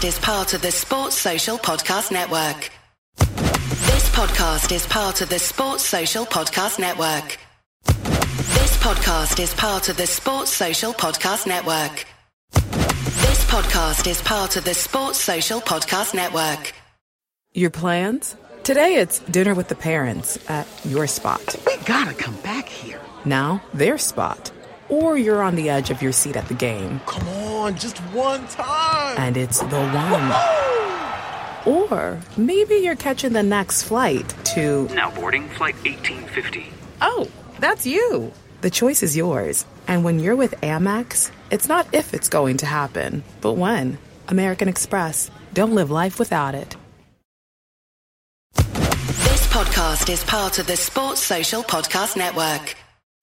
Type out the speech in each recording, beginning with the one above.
This podcast is part of the Sports Social Podcast Network. This podcast is part of the Sports Social Podcast Network. This podcast is part of the Sports Social Podcast Network. This podcast is part of the Sports Social Podcast Network. Your plans? Today it's dinner with the parents at your spot. We gotta come back here. Now, their spot. Or you're on the edge of your seat at the game. Come on, just one time. And it's the one. Or maybe you're catching the next flight to. Now boarding flight 1850. Oh, that's you. The choice is yours. And when you're with Amex, it's not if it's going to happen, but when. American Express. Don't live life without it. This podcast is part of the Sports Social Podcast Network.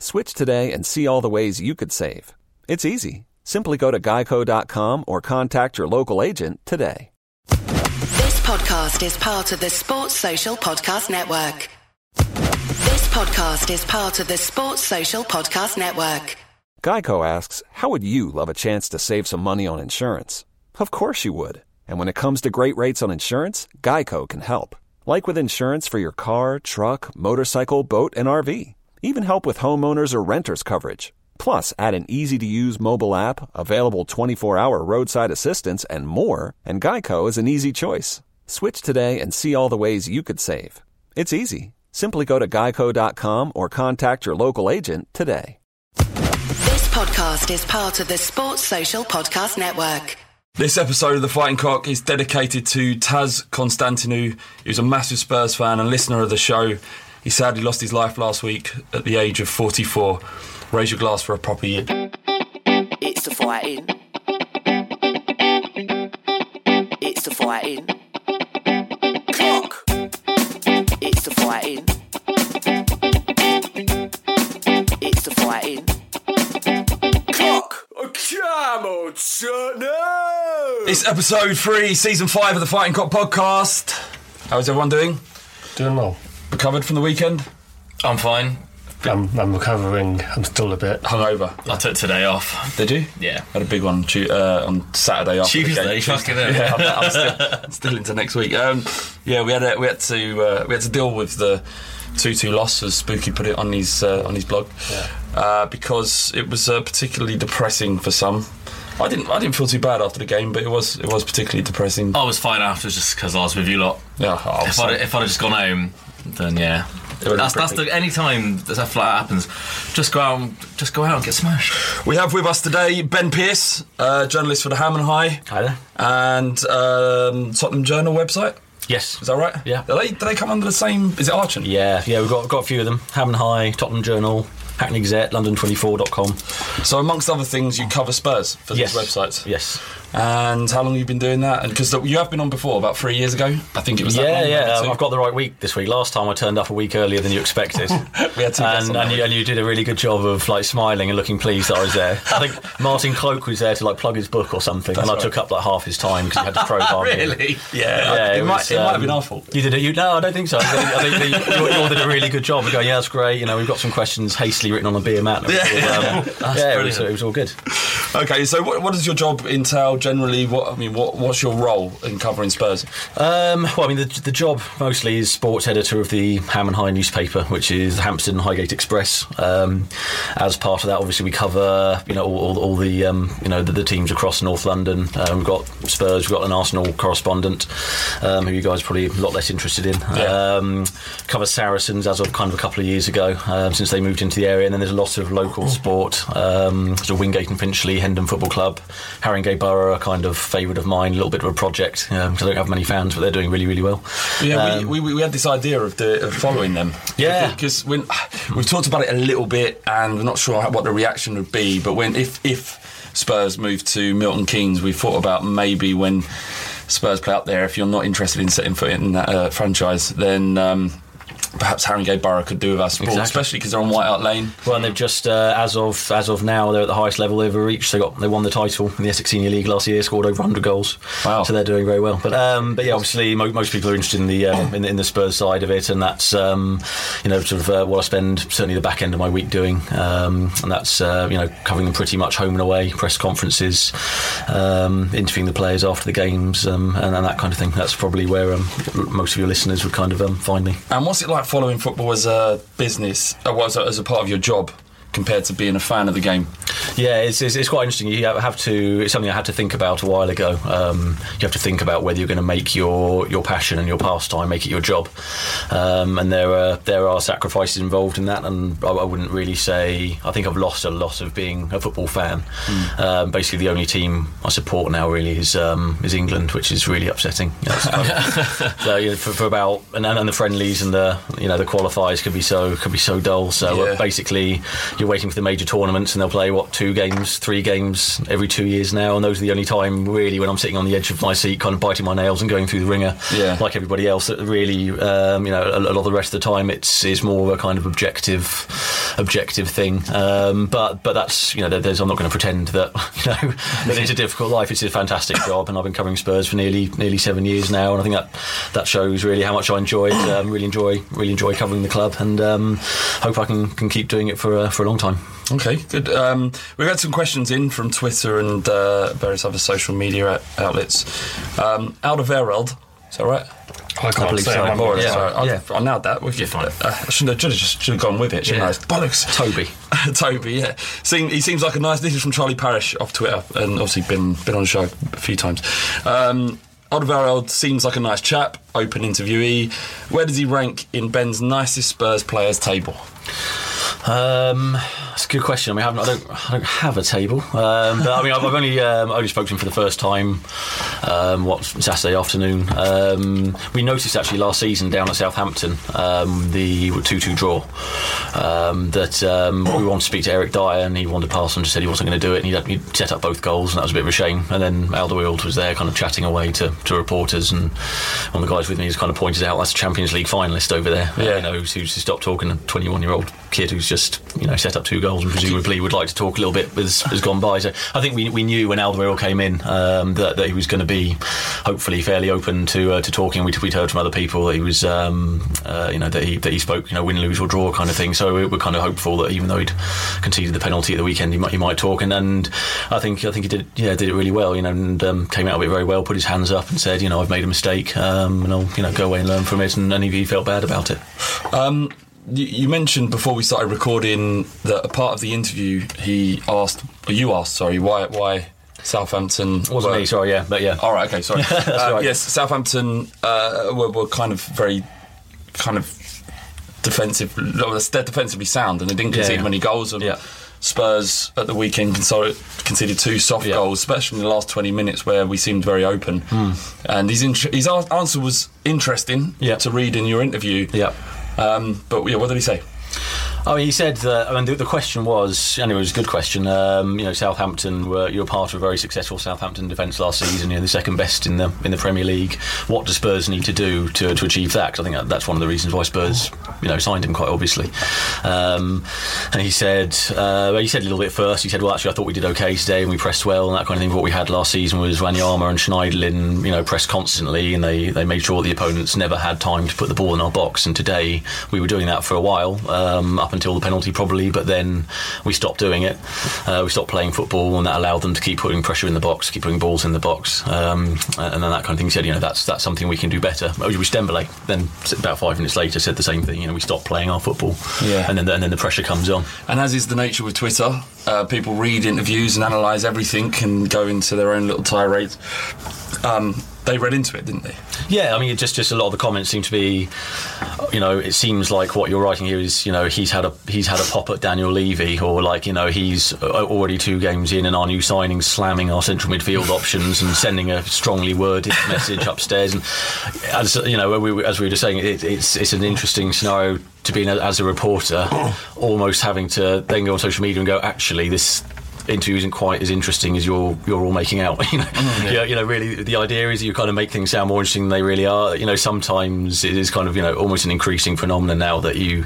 Switch today and see all the ways you could save. It's easy. Simply go to geico.com or contact your local agent today. This podcast is part of the Sports Social Podcast Network. This podcast is part of the Sports Social Podcast Network. Geico asks, How would you love a chance to save some money on insurance? Of course you would. And when it comes to great rates on insurance, Geico can help. Like with insurance for your car, truck, motorcycle, boat, and RV. Even help with homeowners or renters coverage. Plus, add an easy to use mobile app, available 24 hour roadside assistance, and more, and Geico is an easy choice. Switch today and see all the ways you could save. It's easy. Simply go to geico.com or contact your local agent today. This podcast is part of the Sports Social Podcast Network. This episode of The Fighting Cock is dedicated to Taz Constantinou, who's a massive Spurs fan and listener of the show. He sadly lost his life last week at the age of 44. Raise your glass for a proper year. It's the fighting. It's the fighting. Cock. It's the fighting. It's the fighting. Cock. Come on, son. No. It's episode three, season five of the Fighting Cock podcast. How's everyone doing? doing well. Recovered from the weekend? I'm fine. I'm, I'm recovering. I'm still a bit hungover. I took today off. Did you? Yeah. Had a big one tu- uh, on Saturday after the Tuesday, game. fucking hell. Yeah, I'm, I'm still, still into next week. Um, yeah, we had a, we had to uh, we had to deal with the two-two loss, as Spooky put it on his uh, on his blog, uh, because it was uh, particularly depressing for some. I didn't I didn't feel too bad after the game, but it was it was particularly depressing. I was fine afterwards just because I was with you lot. Yeah, I was if I'd, if I'd have just gone home, then yeah. That's, that's the any time that stuff like that happens, just go out, and, just go out and get smashed. We have with us today Ben Pearce, uh, journalist for the Ham and High. Hi there. And um, Tottenham Journal website. Yes. Is that right? Yeah. Do they, do they come under the same? Is it Archant? Yeah, yeah, we've got, got a few of them. Ham and High, Tottenham Journal, Hackney Gazette, London24.com. So, amongst other things, you cover Spurs for Yes. these websites. Yes. And how long have you been doing that? And because you have been on before, about three years ago, I think it was. that Yeah, long, yeah, um. I've got the right week this week. Last time I turned up a week earlier than you expected. we had two and, and, you, and you did a really good job of like smiling and looking pleased that I was there. I think Martin Cloake was there to like plug his book or something, That's and I took up like half his time because he had to crowbar me. Really? Yeah, it, might, was, it might have um, been our fault. You did it. You, no, I don't think so. I think, I think that you, you all did a really good job of going. Yeah, that's great. You know, we've got some questions hastily written on a beer mat. it Yeah. all, um, That's yeah, it was, it was all good. Okay, so what, what does your job entail generally? What I mean, what, what's your role in covering Spurs? Um, well, I mean, the, the job mostly is sports editor of the Ham and High newspaper, which is the Hampstead and Highgate Express. Um, as part of that, obviously, we cover you know all, all, all the um, you know the, the teams across North London. Um, we've got Spurs, we've got an Arsenal correspondent um, who you guys are probably a lot less interested in. Yeah. Um, cover Saracens as of kind of a couple of years ago um, since they moved into the area, and then there's a lot of local sport. Um, so Wingate and Finchley, Hendon Football Club, Haringey Borough, are kind of favourite of mine. A little bit of a project because I don't have many fans, but they're doing really really well. Yeah, Um, we, we, we had this idea of, the, of following them. Yeah. because when we've talked about it a little bit, and we're not sure what the reaction would be. But when if if Spurs move to Milton Keynes, we thought about maybe when Spurs play up there. If you're not interested in setting foot in that uh, franchise, then. Um, Perhaps Haringey Borough could do with our support, Exactly. especially because they're on White Hart Lane. Well, and they've just uh, as of as of now they're at the highest level they've ever reached. They got they won the title in the Essex Senior League last year, scored over 100 goals. Wow! So they're doing very well. But um, but yeah, obviously mo- most people are interested in the, um, in the in the Spurs side of it, and that's um, you know sort of uh, what I spend certainly the back end of my week doing, um, and that's uh, you know covering them pretty much home and away, press conferences, um, interviewing the players after the games, um, and, and that kind of thing. That's probably where um, most of your listeners would kind of um, find me. And what's it like following football as a business, uh, as, a, as a part of your job, compared to being a fan of the game? Yeah, it's, it's, it's quite interesting. You have to. It's something I had to think about a while ago. Um, you have to think about whether you're going to make your, your passion and your pastime make it your job, um, and there are there are sacrifices involved in that. And I, I wouldn't really say. I think I've lost a lot of being a football fan. Um, basically, the only team I support now really is um, is England, which is really upsetting. That's kind of- so you know, for, for about and, and the friendlies and the you know the qualifiers could be so could be so dull. So uh, Yeah. basically, you're waiting for the major tournaments, and they'll play what two games, three games every two years now, and those are the only time really when I'm sitting on the edge of my seat, kind of biting my nails and going through the ringer, Yeah. like everybody else. That really, um, you know, a, lot of the rest of the time, it's it's more of a kind of objective, objective thing. Um, but but that's you know, there's, I'm not going to pretend that you know that it's a difficult life. It's a fantastic job, and I've been covering Spurs for nearly nearly seven years now, and I think that that shows really how much I enjoy it. Um, really enjoy really enjoy covering the club, and um, hope I can can keep doing it for uh, for a long time. Okay, good. Um, we've had some questions in from Twitter and uh, various other social media out- outlets. Um, Alderweireld, is that right? I can't believe say so. I'm More, Yeah. sorry, I, Yeah. I nailed that. You're fine. Uh, I shouldn't have, just should have gone with it, shouldn't Yeah. I? Bollocks. Toby. Toby, yeah. Seem, he seems like a nice. This is from Charlie Parish off Twitter, and obviously been been on the show a few times. Um, Alderweireld seems like a nice chap, open interviewee. Where does he rank in Ben's nicest Spurs players table? Um, that's a good question. I mean, I, haven't, I don't, I don't have a table, um, but I mean, I've, I've only um, only spoken to him for the first time. Um, what Saturday afternoon? Um, we noticed actually last season down at Southampton, um, the two-two draw, um, that um, we wanted to speak to Eric Dier, and he wanted to pass and just said he wasn't going to do it, and he'd, he'd set up both goals, and that was a bit of a shame. And then Alderweireld was there, kind of chatting away to, to reporters, and one of the guys with me has kind of pointed out that's a Champions League finalist over there. Yeah. you know, who's, who's stopped talking a 21-year-old kid who's just you know set up two goals and presumably would like to talk a little bit as has gone by. So I think we, we knew when Alderweireld came in um, that, that he was going to be hopefully fairly open to uh, to talking. We we'd heard from other people that he was um, uh, you know that he that he spoke you know win lose or draw kind of thing. So we we're kind of hopeful that even though he'd conceded the penalty at the weekend, he might he might talk. And, and I think I think he did yeah did it really well. You know and um, came out of it very well. Put his hands up and said you know I've made a mistake um, and I'll you know go away and learn from it. And, and he, he felt bad about it. Um, you, you mentioned before we started recording that a part of the interview he asked, or you asked, sorry, why why Southampton Wasn't were- me, sorry, yeah, but yeah. All right, okay, sorry. Uh, right. Yes, Southampton uh, were, were kind of very kind of defensive. They're defensively sound, and they didn't concede yeah. many goals. And Spurs at the weekend conceded two soft goals, especially in the last twenty minutes where we seemed very open. Hmm. And his int- his answer was interesting to read in your interview. Yeah. Um, but yeah, what did he say? Oh, he said that. I mean, the, the question was, and it was a good question. Um, you know, Southampton were you're part of a very successful Southampton defence last season. You're the second best in the in the Premier League. What do Spurs need to do to, to achieve that? 'Cause I think that's one of the reasons why Spurs, you know, signed him quite obviously. Um, and he said, uh, he said a little bit first. He said, well, actually, I thought we did okay today and we pressed well and that kind of thing. What we had last season was Wanyama and Schneiderlin, you know, pressed constantly and they they made sure the opponents never had time to put the ball in our box. And today we were doing that for a while, um, up until the penalty probably, but then we stopped doing it. Uh, we stopped playing football, and that allowed them to keep putting pressure in the box, keep putting balls in the box, um, and then that kind of thing. He said, you know, that's that's something we can do better. Ojibwe Dembele then about five minutes later said the same thing. You know, we stopped playing our football, Yeah. and then the, and then the pressure comes on. And as is the nature with Twitter, uh, people read interviews and analyse everything and go into their own little tirades. Um, they read into it, didn't they? Yeah, I mean, just just a lot of the comments seem to be, you know, it seems like what you're writing here is, you know, he's had a he's had a pop at Daniel Levy, or like, you know, he's uh, already two games in, and our new signings slamming our central midfield options and sending a strongly worded message upstairs. And as you know, we, as we were just saying, it, it's it's an interesting scenario to be in as a reporter, almost having to then go on social media and go, actually, this interview isn't quite as interesting as you're you're all making out. You know, oh, yeah. Yeah, you know, really, the idea is you kind of make things sound more interesting than they really are. You know, sometimes it is kind of you know almost an increasing phenomenon now that you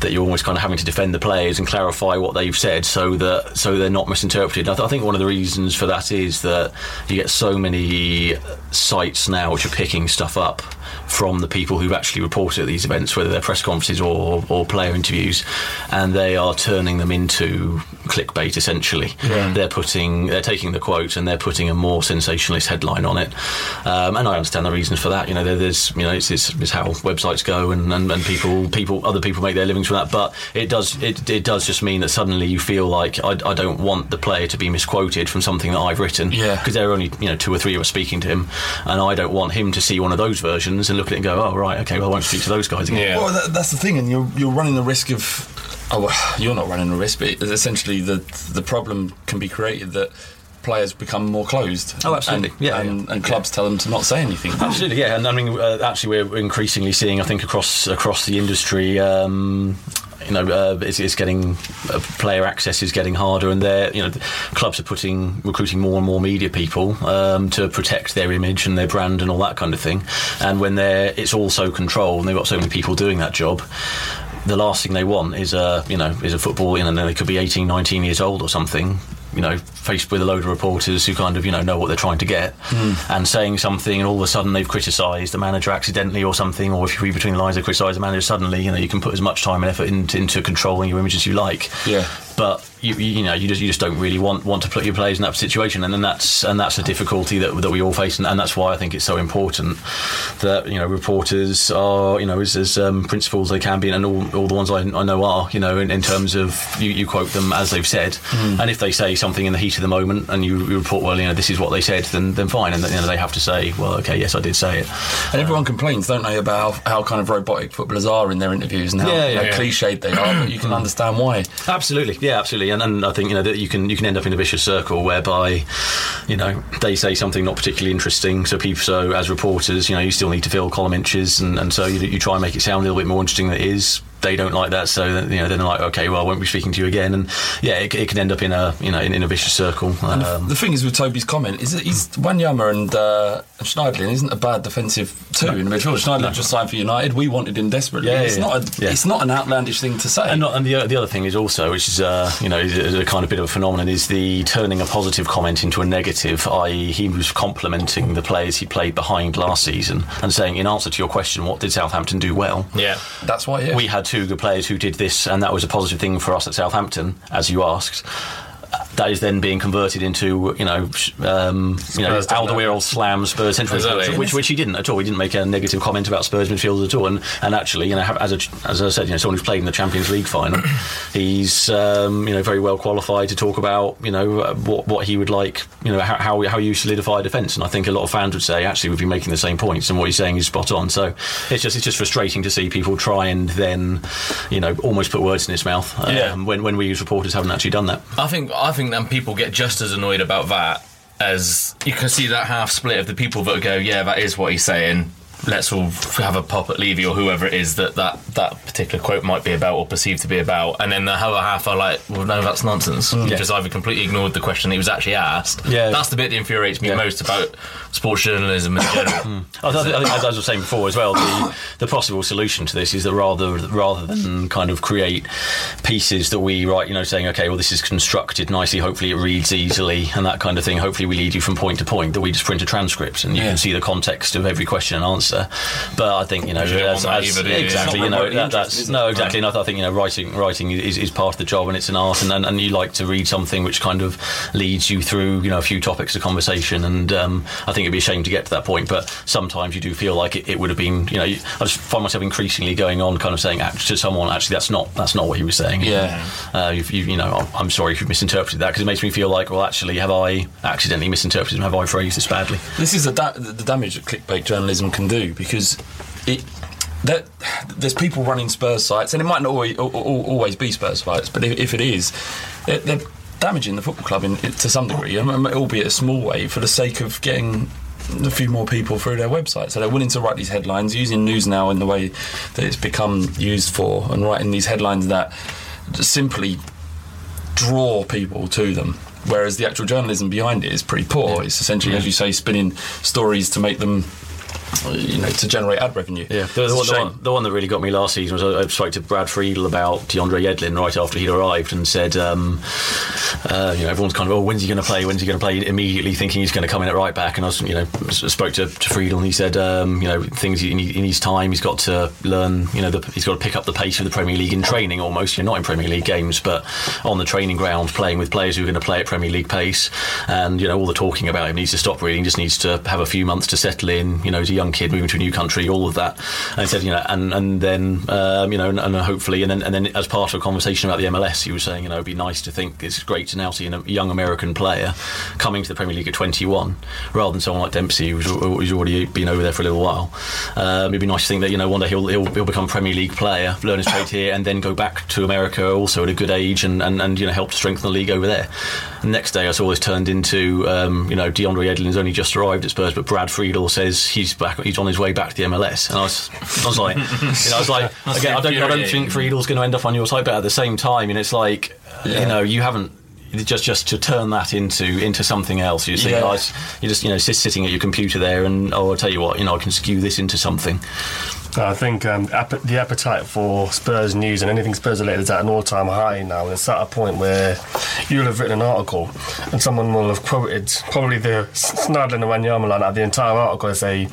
that you're almost kind of having to defend the players and clarify what they've said so that so they're not misinterpreted. I, th- I think one of the reasons for that is that you get so many sites now which are picking stuff up from the people who've actually reported at these events, whether they're press conferences or, or player interviews, and they are turning them into clickbait essentially. Yeah. They're putting, they're taking the quote and they're putting a more sensationalist headline on it. Um, and I understand the reasons for that. You know, there, there's, you know, it's, it's, it's how websites go and, and, and people, people, other people make their livings from that. But it does, it, it does just mean that suddenly you feel like I, I don't want the player to be misquoted from something that I've written. Yeah. Because there are only, you know, two or three of us speaking to him, and I don't want him to see one of those versions and look at it and go, oh right, okay, well I won't speak to those guys again. Yeah. Well, that, that's the thing, and you're you're running the risk of. Oh, well, you're not running the risk, but essentially the the problem can be created that players become more closed. Oh, absolutely. And, Yeah, and, and clubs tell them to not say anything. Absolutely, yeah, and I mean, uh, actually, we're increasingly seeing, I think, across across the industry. Um, you know, uh, it's, it's getting uh, player access is getting harder, and they're you know, clubs are putting recruiting more and more media people um, to protect their image and their brand and all that kind of thing. And when they're it's all so controlled, and they've got so many people doing that job. The last thing they want is a you know is a football you know they could be 18, 19 years old or something you know faced with a load of reporters who kind of you know know what they're trying to get Mm. and saying something and all of a sudden they've criticised the manager accidentally or something or if you read between the lines they criticise the manager suddenly you know you can put as much time and effort into, into controlling your image as you like Yeah. But you, you know you just you just don't really want want to put your players in that situation and then that's and that's a difficulty that, that we all face and, and that's why I think it's so important that you know reporters are you know as, as um, principles they can be and all, all the ones I, I know are you know in, in terms of you, you quote them as they've said Mm. and if they say something in the heat of the moment and you, you report well you know this is what they said then then fine and then, you know, they have to say well okay yes I did say it And everyone complains, don't they, about how, how kind of robotic footballers are in their interviews and how, Yeah, yeah, how yeah. cliched they are, but you can understand why. Absolutely, yeah, absolutely, and, and I think you know that you can you can end up in a vicious circle whereby, you know, they say something not particularly interesting, so people, so as reporters, you know, you still need to fill column inches, and, and so you, you try and make it sound a little bit more interesting than it is. They don't like that, so that, you know then they're like, okay, well, I won't be speaking to you again, and yeah, it, it can end up in a you know in, in a vicious circle. And the- Um, the thing is with Toby's comment is that he's Wanyama and uh, and Schneiderlin isn't a bad defensive two in midfield. Schneiderlin just signed for United. We wanted him desperately. Yeah, it's yeah, not a, yeah. it's not an outlandish thing to say. And, not, and the, the other thing is also, which is uh, you know is, is a kind of bit of a phenomenon, is the turning a positive comment into a negative. I.e., he was complimenting the players he played behind last season and saying, in answer to your question, what did Southampton do well? Yeah, that's why. Yeah. We had two good players who did this, and that was a positive thing for us at Southampton, as you asked. That is then being converted into, you know, um, you know, Spurs don't know. Alderweireld slam Spurs central Exactly. which which he didn't at all. He didn't make a negative comment about Spurs midfielders at all. And, and actually, you know, as a, as I said, you know, someone who's played in the Champions League final, he's um, you know very well qualified to talk about you know uh, what what he would like, you know, how how, how you solidify defence. And I think a lot of fans would say actually we've been making the same points, and what he's saying is spot on. So it's just it's just frustrating to see people try and then you know almost put words in his mouth um, Yeah. when when we as reporters haven't actually done that. I think I think then people get just as annoyed about that as you can see that half split of the people that go, yeah, that is what he's saying. Let's all have a pop at Levy or whoever it is that, that that particular quote might be about or perceived to be about, and then the other half are like, well, no, that's nonsense. Mm. You Yeah. just either completely ignored the question he was actually asked. Yeah. that's the bit that infuriates me Yeah. most about sports journalism in general. I, th- I think, as I was saying before as well, the, the possible solution to this is that rather rather than kind of create pieces that we write, you know, saying, okay, well, this is constructed nicely, hopefully it reads easily, and that kind of thing. Hopefully, we lead you from point to point. That we just print a transcript and you Yeah. can see the context of every question and answer. But I think you know, You don't as, as- either, exactly, you know, that, that's no, exactly. And I, I think you know, writing writing is, is part of the job, and it's an art, and, and and you like to read something which kind of leads you through, you know, a few topics of conversation. And um, I think it'd be a shame to get to that point, but sometimes you do feel like it, it would have been, you know, you, I just find myself increasingly going on, kind of saying act- to someone, actually, that's not that's not what he was saying. Yeah. uh, you've, you, you know, I'm- I'm sorry if you've misinterpreted that because it makes me feel like, well, actually, have I accidentally misinterpreted? and Have I phrased this badly? This is the, da- the damage that clickbait journalism can do because it. That, there's people running Spurs sites, and it might not always, al- al- always be Spurs sites, but if, if it is, they're, they're damaging the football club in, to some degree, albeit a small way, for the sake of getting a few more people through their website. So they're willing to write these headlines, using news now in the way that it's become used for, and writing these headlines that simply draw people to them. Whereas the actual journalism behind it is pretty poor. It's essentially, as you say, spinning stories to make them, you know, to generate ad revenue. Yeah, the, the, one, the, one, the one that really got me last season was I, I spoke to Brad Friedel about DeAndre Yedlin right after he'd arrived and said, um, uh, you know, everyone's kind of, oh, when's he going to play? When's he going to play? Immediately thinking he's going to come in at right back. And I was, you know, spoke to, to Friedel and he said, um, you know, things he, he needs time. He's got to learn, you know, the, he's got to pick up the pace of the Premier League in training almost. You're not in Premier League games, but on the training ground, playing with players who are going to play at Premier League pace. And, you know, all the talking about him needs to stop really. He just needs to have a few months to settle in. You know, he's a young kid moving to a new country, all of that. And he said, you know, and, and then, um, you know, and, and hopefully, and then, and then as part of a conversation about the MLS, he was saying, you know, it'd be nice to think it's great to now see a young American player coming to the Premier League at 21 rather than someone like Dempsey who's, who's already been over there for a little while. Um, it'd be nice to think that, you know, one day he'll, he'll, he'll become a Premier League player, learn his trade here, and then go back to America also at a good age and, and, and you know, help strengthen the league over there. The next day, I saw this turned into, um, you know, DeAndre Yedlin's only just arrived at Spurs, but Brad Friedel says he's back, he's on his way back to the MLS. And I was, I was like, you know, I was like, again, I don't, I don't think Friedel's going to end up on your side, but at the same time, and it's like, you know, you haven't. Just, just to turn that into into something else. You see, think, Yeah. oh, you're just you know sit, sitting at your computer there, and oh, I'll tell you what, you know, I can skew this into something. I think um, app- the appetite for Spurs news and anything Spurs related is at an all-time high now. And it's at a point where you'll have written an article and someone will have quoted probably the Snadlin and Wanyama line out of the entire article and say,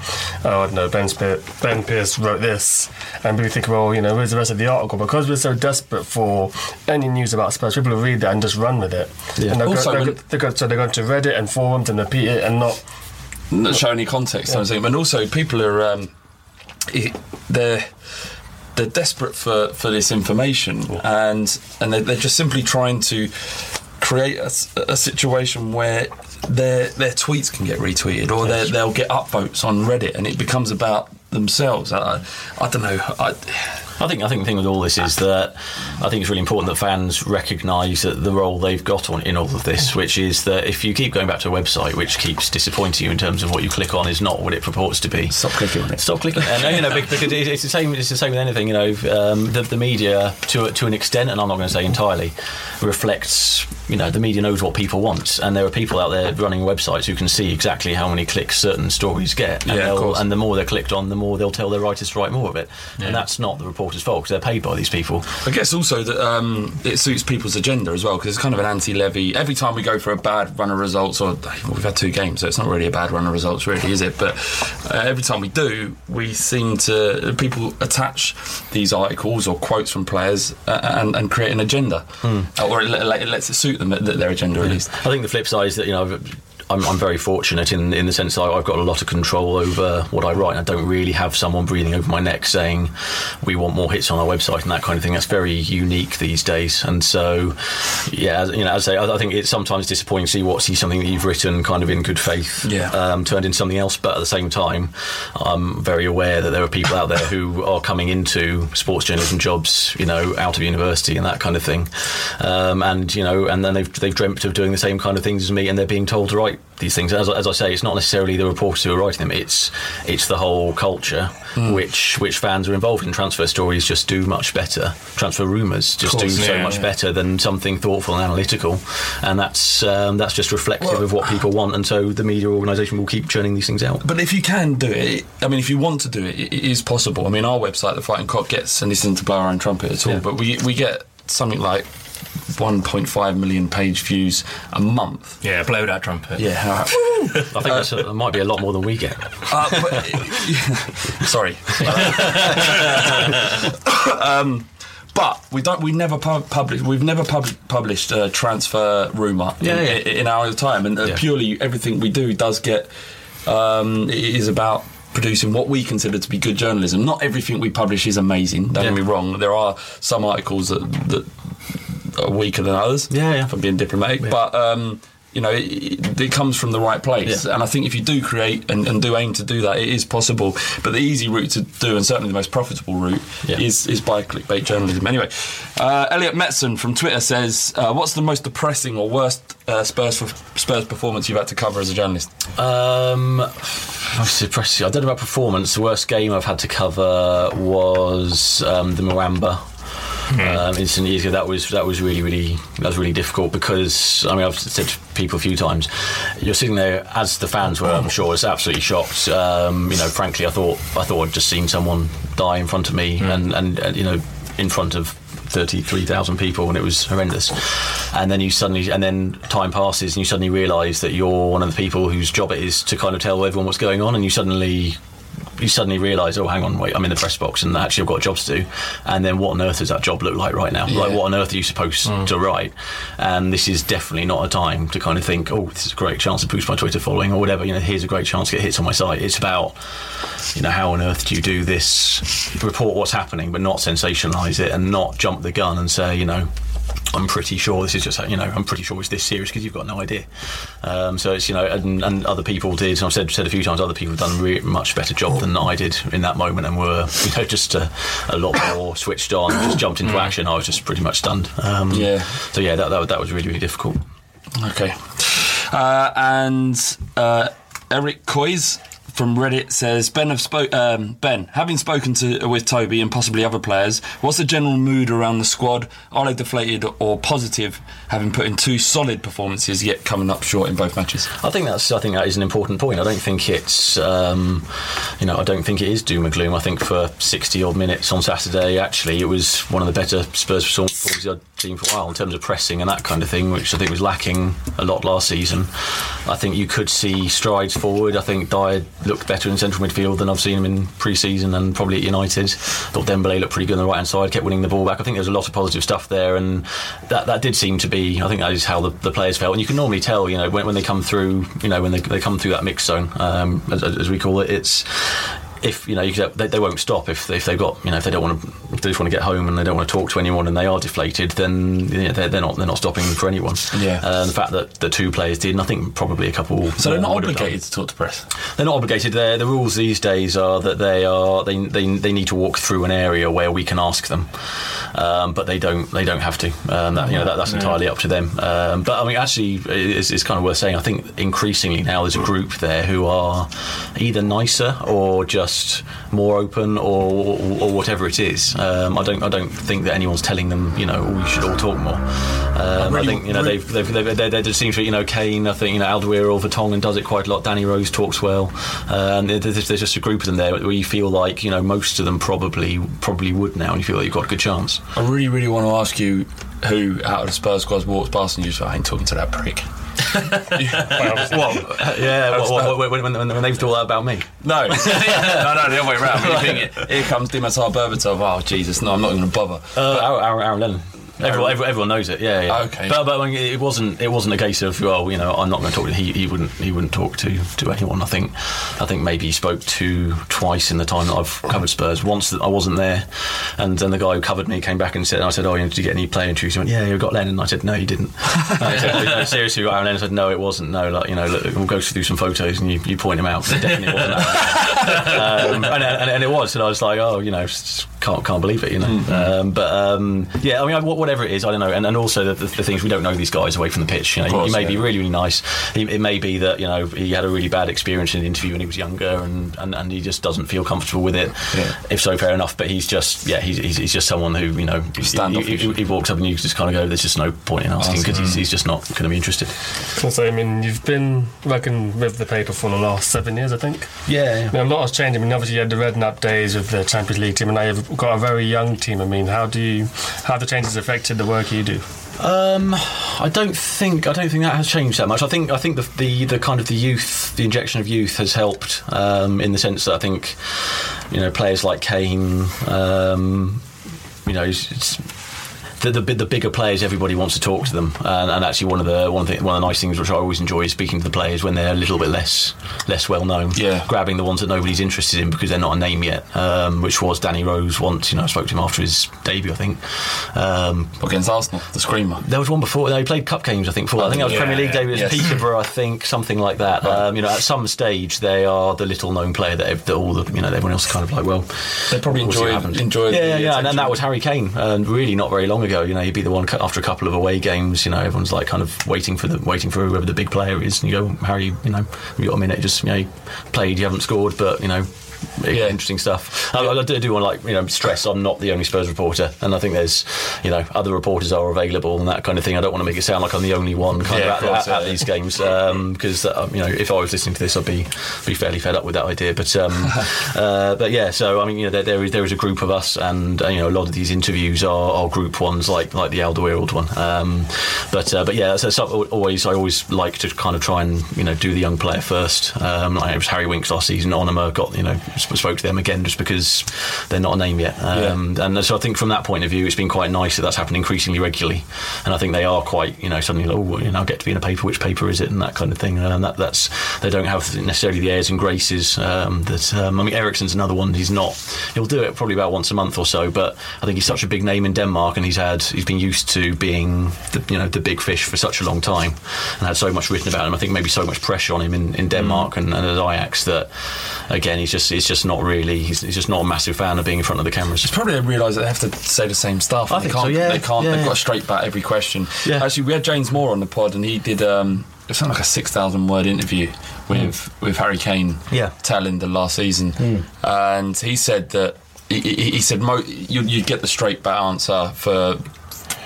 oh, I don't know, Ben, Spe- ben Pearce wrote this. And we think, well, you know, where's the rest of the article? Because we're so desperate for any news about Spurs, people will read that and just run with it. Yeah. And they're, Also, go- they're, go- they're go- so they're going to Reddit and forums and repeat it and not not show any context. I'm saying, but also people are um, it, they're they're desperate for, for this information, and and they're, they're just simply trying to create a situation where their their tweets can get retweeted or their, they'll get upvotes on Reddit, and it becomes about themselves. I, I don't know. I, I think I think the thing with all this is that I think it's really important that fans recognise that the role they've got on in all of this, which is that if you keep going back to a website which keeps disappointing you in terms of what you click on, is not what it purports to be. Stop clicking on it. Stop clicking. and you know, because it's the same. It's the same with anything. You know, um, the, the media to to an extent, and I'm not going to say entirely, reflects. You know, the media knows what people want, and there are people out there running websites who can see exactly how many clicks certain stories get. And, Yeah, of course. and the more they're clicked on, the more they'll tell their writers to write more of it. Yeah. And that's not the reporter's fault because they're paid by these people. I guess also that um, it suits people's agenda as well because it's kind of an anti-levy. Every time we go for a bad run of results, or well, we've had two games, so it's not really a bad run of results, really, is it? But uh, every time we do, we seem to people attach these articles or quotes from players uh, and, and create an agenda, Hmm. or it, it lets it suit them th- their agenda at least. I think the flip side is that you know. I'm, I'm very fortunate in, in the sense that I've got a lot of control over what I write. and I don't really have someone breathing over my neck saying we want more hits on our website and that kind of thing. That's very unique these days. And so, yeah, as, you know, as I say, I I think it's sometimes disappointing to see what see something that you've written kind of in good faith Yeah. um, turned into something else. But at the same time, I'm very aware that there are people out there who are coming into sports journalism jobs, you know, out of university and that kind of thing. Um, and you know, and then they've they've dreamt of doing the same kind of things as me, and they're being told to write these things. As, I- as I say, it's not necessarily the reporters who are writing them; it's it's the whole culture Hmm. which which fans are involved in. Transfer stories just do much better. Transfer rumours just course, do so yeah, much yeah. better than something thoughtful and analytical, and that's um, that's just reflective of what people want. And so the media organisation will keep churning these things out. But if you can do it, I mean, if you want to do it, it, it is possible. I mean, our website, the Fighting Cock, gets, and this isn't to blow our own trumpet at all, Yeah. but we we get something like 1.5 million page views a month. Yeah, blow that trumpet. Yeah, how- I think that's, that might be a lot more than we get. Uh, but, sorry. um, but we don't. We never pub- publish. We've never pub- published a transfer rumor Yeah, in, yeah. in, in our time, and uh, Yeah. purely everything we do does get um, it is about producing what we consider to be good journalism. Not everything we publish is amazing. Don't get me wrong. There are some articles that, that are weaker than others. Yeah, yeah. If I'm being diplomatic, but. Um, you know, it, it, it comes from the right place, Yeah. and I think if you do create and, and do aim to do that, it is possible. But the easy route to do, and certainly the most profitable route, Yeah. is is by clickbait journalism. Anyway, uh, Elliot Metzen from Twitter says, uh, "What's the most depressing or worst uh, Spurs Spurs performance you've had to cover as a journalist?" Um, most depressing. I don't know about performance. The worst game I've had to cover was um, the Muamba. Um, instant years ago, that was that was really really that was really difficult because I mean I've said to people a few times, you're sitting there as the fans were. I'm sure it's absolutely shocked. Um, you know, frankly, I thought I thought I'd just seen someone die in front of me, and, and and you know in front of 33,000 people and it was horrendous. And then you suddenly, and then time passes and you suddenly realise that you're one of the people whose job it is to kind of tell everyone what's going on and you suddenly you suddenly realise, oh, hang on, wait, I'm in the press box and actually I've got jobs to do. And then what on earth does that job look like right now? Like, what on earth are you supposed hmm. to write? And this is definitely not a time to kind of think, oh, this is a great chance to boost my Twitter following or whatever. You know, here's a great chance to get hits on my site. It's about, you know, how on earth do you do this? Report what's happening, but not sensationalise it and not jump the gun and say, you know, I'm pretty sure this is just, you know, I'm pretty sure it's this serious because you've got no idea. Um, so it's, you know, and, and other people did, and I've said, said a few times, other people have done a re- much better job than I did in that moment and were, you know, just a, a lot more switched on, just jumped into action. I was just pretty much stunned. Um, Yeah. So yeah, that, that, that was really, really difficult. Okay. Uh, and uh, Eric Coys from Reddit says Ben have spoke um, Ben having spoken to with Toby and possibly other players. What's the general mood around the squad? Are they deflated or positive, having put in two solid performances yet coming up short in both matches? I think that's. I think that is an important point. I don't think it's. Um, you know, I don't think it is doom and gloom. I think for sixty odd minutes on Saturday, actually, it was one of the better Spurs performances I'd seen for a while in terms of pressing and that kind of thing, which I think was lacking a lot last season. I think you could see strides forward. I think Dier looked better in central midfield than I've seen him in pre-season and probably at United. Thought Dembele looked pretty good on the right hand side, kept winning the ball back. I think there's a lot of positive stuff there, and that that did seem to be. I think that is how the, the players felt, and you can normally tell, you know, when, when they come through, you know, when they, they come through that mix zone, um, as, as we call it, it's if you know you could, they, they won't stop if if they've got you know if they don't want to if they just want to get home and they don't want to talk to anyone and they are deflated, then you know, they're, they're not they're not stopping for anyone. Yeah. Uh, the fact that the two players did, and I think probably a couple. So they're not obligated to talk to press. They're not obligated. They're, the rules these days are that they are they, they, they need to walk through an area where we can ask them, um, but they don't they don't have to. Um, that, you know that, that's Yeah. entirely up to them. Um, but I mean, actually, it's, it's kind of worth saying. I think increasingly now there's a group there who are either nicer or just more open or or whatever it is. Um, I don't I don't think that anyone's telling them you know oh, we should all talk more. Um, I think you know they've, they've, they've, they they just seem to you know Kane. I think you know Alderweireld, Vertonghen does it quite a lot. Danny Rose talks well, and there's, there's just a group of them there where you feel like you know most of them probably probably would now, and you feel like you've got a good chance. I really, really want to ask you who out of the Spurs squad walks past and you just, I ain't talking to that prick. well, yeah, what, what, what, when, when, when they've thought that about me. No, no, no, the other way around. Here comes Dimitar Berbatov. Oh, Jesus, no, I'm not going to bother. Uh, Aaron, Aaron, Aaron Lennon. Everyone, everyone, everyone knows it. Yeah, yeah. Okay. But, but I mean, it wasn't. It wasn't a case of well, you know, I'm not going to talk. to He, he wouldn't. He wouldn't talk to to anyone. I think. I think maybe he spoke to twice in the time that I've covered Spurs. Once that I wasn't there, and then the guy who covered me came back and said, and I said, oh, did you get any player interviews? He went, yeah, you got Lennon. I said, no, you didn't. Said, no, seriously, Aaron Lennon. I said, no, it wasn't. No, like you know, look, we'll go through some photos and you, you point him out. It definitely wasn't. That. um, and, and, and it was, and I was like, oh, you know, can't can't believe it, you know. Um, but um, yeah, I mean, wha- whatever it is, I don't know. And, and also the, the, the things we don't know these guys away from the pitch. You know, Of course, he may yeah. be really really nice. He, it may be that you know he had a really bad experience in an interview when he was younger, and, and, and he just doesn't feel comfortable with it. Yeah. If so, fair enough. But he's just yeah, he's, he's, he's just someone who you know he, he, he, he walks up and you just kind of go, there's just no point in asking because he's, he's just not going to be interested. So, I mean, you've been working with the paper for the last seven years, I think. Yeah. I mean, a lot has changed. I mean, obviously, you had the Redknapp days with the Champions League team, and now you've got a very young team. I mean, how do you, how the changes affected the work you do? Um, I don't think I don't think that has changed that much. I think I think the the, the kind of the youth, the injection of youth has helped um, in the sense that I think you know players like Kane, um, you know. It's, it's, the, the, the bigger players, everybody wants to talk to them, and, and actually one of the one, thing, one of the nice things which I always enjoy is speaking to the players when they're a little bit less less well known. Yeah. grabbing the ones that nobody's interested in because they're not a name yet. Um, which was Danny Rose once. You know, I spoke to him after his debut, I think. Um, Against Arsenal, the screamer. there was one before. They played cup games, I think. For I think that was yeah, Premier League debut. It was yes. Peterborough, I think, something like that. Um, you know, at some stage, they are the little known player that, that all the you know everyone else is kind of like, well, They probably we'll see what enjoyed- enjoyed Yeah, the yeah, yeah. And, and that was Harry Kane, and really not very long ago. You know, you'd be the one after a couple of away games. You know, everyone's like kind of waiting for the waiting for whoever the big player is, and you go, Harry, you know, you got a minute, just you know, played, you haven't scored, but you know. Yeah. Interesting stuff. I, I do, do want to like you know stress I'm not the only Spurs reporter, and I think there's you know other reporters are available and that kind of thing. I don't want to make it sound like I'm the only one kind Yeah, of of at, course, at, at these games because um, you know if I was listening to this I'd be be fairly fed up with that idea. But um, uh, but yeah, so I mean you know there, there is there is a group of us, and uh, you know a lot of these interviews are, are group ones like like the Alderweireld one. Um, but uh, but yeah, so, so always I always like to kind of try and you know do the young player first. Um, like it was Harry Winks last season. Onomah got you know spoke to them again just because they're not a name yet. Um, And so I think from that point of view, it's been quite nice that that's happened increasingly regularly. And I think they are quite you know suddenly like, oh you know I get to be in a paper. Which paper is it? And that kind of thing. And that that's they don't have necessarily the airs and graces um, that um, I mean Eriksen's another one. He's not. He'll do it probably about once a month or so. But I think he's such a big name in Denmark, and he's had he's been used to being the, you know the big fish for such a long time, and had so much written about him. I think maybe so much pressure on him in, in Denmark and, and at Ajax that again he's just he's just not really he's, he's just not a massive fan of being in front of the cameras. It's probably they realise that they have to say the same stuff. I think they so, can't, yeah, They can't. yeah, they've got to straight back every question. Yeah. Actually, we had James Moore on the pod, and he did. Um, it sounded like a six thousand word interview with with Harry Kane. Yeah. telling the last season, and he said that he, he, he said mo- you, you'd get the straight back answer for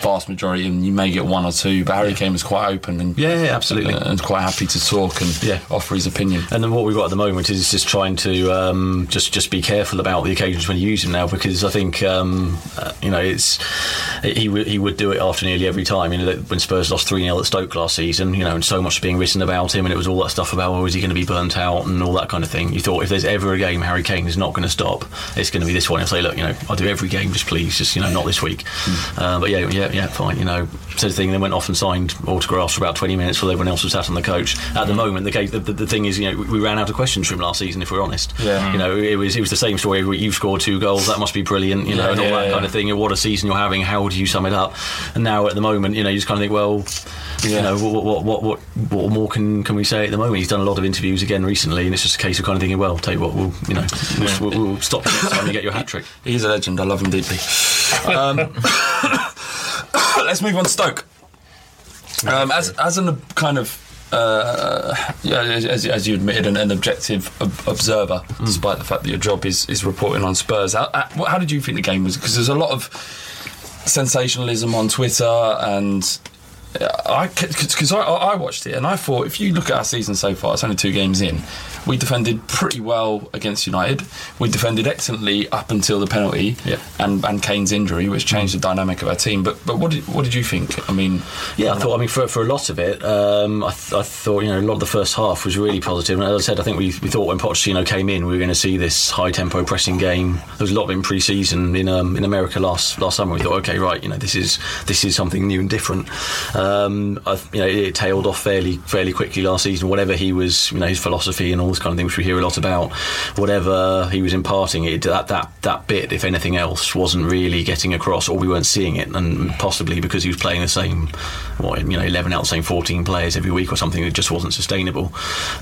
vast majority, and you may get one or two. But Harry Kane was quite open and Yeah, yeah, absolutely. and, and quite happy to talk and Yeah. offer his opinion. And then what we've got at the moment is just trying to um, just just be careful about the occasions when you use him now because I think um, uh, you know it's he would he would do it after nearly every time. You know that when Spurs lost three 0 at Stoke last season, you know, and so much being written about him, and it was all that stuff about oh, is he going to be burnt out and all that kind of thing. You thought if there's ever a game Harry Kane is not going to stop, it's going to be this one. He'll say, look, you know, I'll do every game, just please, just you know, not this week. Uh, but yeah, yeah, yeah, fine, you know, said the thing. Then went off and signed autographs for about 20 minutes while everyone else was sat on the coach. At the moment, the, case, the, the, the thing is, you know, we ran out of questions from last season. If we're honest, Yeah. you know, it was it was the same story. You've scored two goals, that must be brilliant, you know, Yeah, and all yeah, that yeah. kind of thing. And what a season you're having. How do you sum it up? And now at the moment, you know, you just kind of think, well, you know, what what, what what what more can can we say at the moment? He's done a lot of interviews again recently, and it's just a case of kind of thinking, well, tell you what, we'll you know, we'll, we'll, we'll stop you next time you get your hat trick. He's a legend. I love him deeply. Um, let's move on to Stoke. Um, as as an kind of uh, yeah, as, as you admitted, an, an objective ob- observer, despite the fact that your job is, is reporting on Spurs. How, uh, how did you think the game was? Because there's a lot of sensationalism on Twitter, and uh, I because I, I watched it and I thought if you look at our season so far, it's only two games in. We defended pretty well against United. We defended excellently up until the penalty and, and Kane's injury, which changed the dynamic of our team. But but what did what did you think? I mean, Yeah, I thought. I mean, for, for a lot of it, um, I, th- I thought you know a lot of the first half was really positive. And as I said, I think we, we thought when Pochettino came in, we were going to see this high tempo pressing game. There was a lot in pre-season in um, in America last last summer. We thought, okay, right, you know, this is this is something new and different. Um, I, you know, it tailed off fairly fairly quickly last season. Whatever he was, you know, his philosophy and all kind of thing, which we hear a lot about. Whatever he was imparting, it that that that bit, if anything else, wasn't really getting across, or we weren't seeing it, and possibly because he was playing the same, what you know, eleven out of the same fourteen players every week or something. It just wasn't sustainable.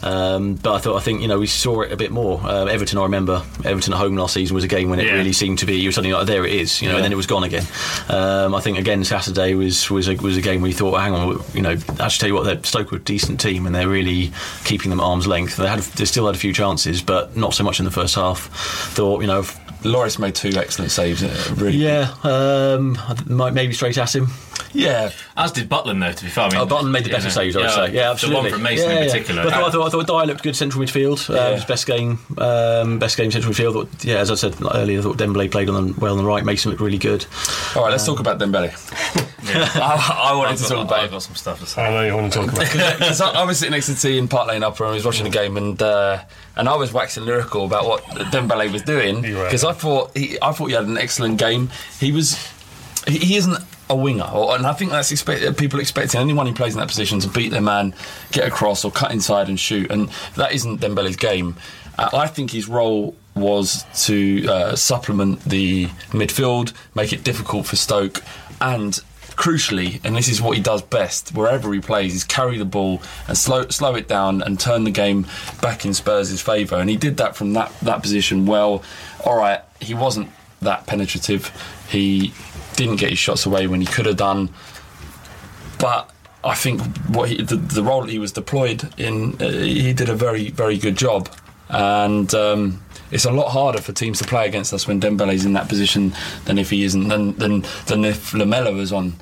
Um, but I thought, I think you know, we saw it a bit more. Uh, Everton, I remember Everton at home last season was a game when it Yeah. really seemed to be. You were suddenly like, there it is, you know, Yeah. and then it was gone again. Um, I think again Saturday was was a, was a game where you thought, hang on, you know, I actually tell you what, they're Stoke were a decent team and they're really keeping them at arm's length. They had they still had a few chances, but not so much in the first half. Thought you know. Loris made two excellent saves. uh, Really, Yeah, um, might maybe straight at him. Yeah, as did Butland though. To be fair, I mean, oh, Butland made the you better know, saves, I would say. Yeah, absolutely. The one from Mason Yeah, in yeah. particular. But I thought, I thought, I thought Dier looked good central midfield. Uh, Yeah. His best game, um, best game central midfield. Thought, yeah, as I said earlier, I thought Dembele played on the, well on the right. Mason looked really good. All right, let's talk about Dembele. I, I wanted I've to got- talk about I've got some stuff to say. I know you want to talk about. Because I, I was sitting next to T in Park Lane Upper and I was watching the game and uh, and I was waxing lyrical about what Dembele was doing You were. because I thought he I thought he had an excellent game. He was he, he isn't a winger, or, and I think that's expect, people expecting anyone who plays in that position to beat their man, get across, or cut inside and shoot, and that isn't Dembele's game. Uh, I think his role was to uh, supplement the midfield, make it difficult for Stoke, and crucially, and this is what he does best, wherever he plays, is carry the ball and slow slow it down and turn the game back in Spurs' favour. And he did that from that, that position well. All right, he wasn't that penetrative. He didn't get his shots away when he could have done. But I think what he, the, the role that he was deployed in, uh, he did a very very good job. And um, it's a lot harder for teams to play against us when Dembele's in that position than if he isn't, than than, than if Lamela was on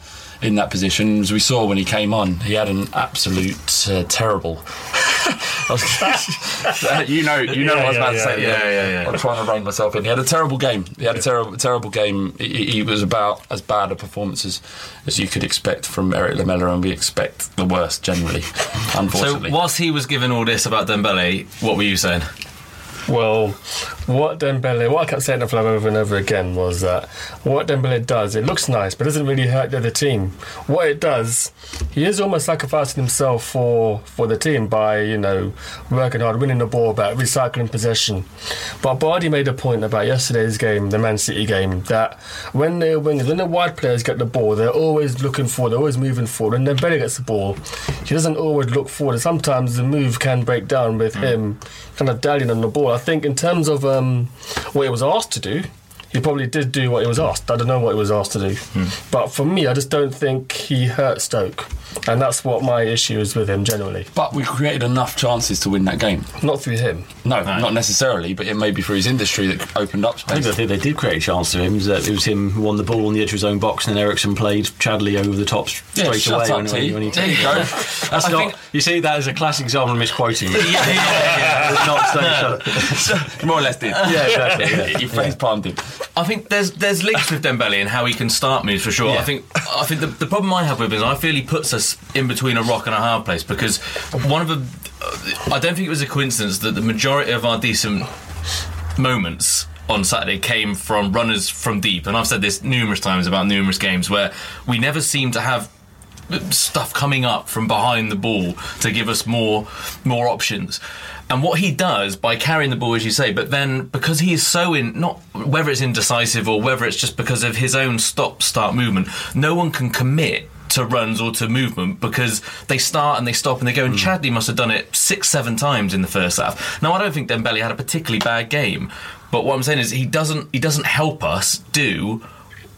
in that position. As we saw when he came on, he had an absolute uh, terrible. You know, you know Yeah, what I was yeah, about to yeah, say. yeah, yeah, yeah. I'm trying to rein myself in. He had a terrible game. He had a terrible, terrible game. He, he was about as bad a performance as, as you could expect from Erik Lamela, and we expect the worst generally. unfortunately, So, whilst he was giving all this about Dembele, what were you saying? Well, what Dembele, what I kept saying to Flav over and over again was that what Dembele does, it looks nice, but doesn't really hurt the other team. What it does, he is almost sacrificing himself for for the team by you know working hard, winning the ball back, recycling possession. But Bardi made a point about yesterday's game, the Man City game, that when the wingers, when the wide players get the ball, they're always looking forward, they're always moving forward. When Dembele gets the ball, he doesn't always look forward. And sometimes the move can break down with him kind of dallying on the ball. I think in terms of um, what he was asked to do, he probably did do what he was asked. I don't know what he was asked to do, hmm. but for me, I just don't think he hurt Stoke, and that's what my issue is with him generally. but we created enough chances to win that game. Not through him. No, not necessarily, but it may be through his industry that opened up I think, space. I think they did create a chance to him. It was, that it was him who won the ball on the edge of his own box, and then Eriksen played Chadli over the top straight Yeah, shut away. up, when, T. when he, There you go. That's I not. think- You see, that is a classic example of misquoting me. yeah, yeah, It's not saying shut up. More or less did. Yeah, exactly, yeah. you face palmed him. I think there's there's links with Dembele and how he can start moves for sure. I think I think the, the problem I have with him is I feel he puts us in between a rock and a hard place because one of the I don't think it was a coincidence that the majority of our decent moments on Saturday came from runners from deep, and I've said this numerous times about numerous games where we never seem to have stuff coming up from behind the ball to give us more more options. And what he does by carrying the ball, as you say, but then because he is so in, not whether it's indecisive or whether it's just because of his own stop start movement, no one can commit to runs or to movement because they start and they stop and they go. And hmm. Chadli must have done it six, seven times in the first half. Now I don't think Dembele had a particularly bad game, but what I'm saying is he doesn't he doesn't help us do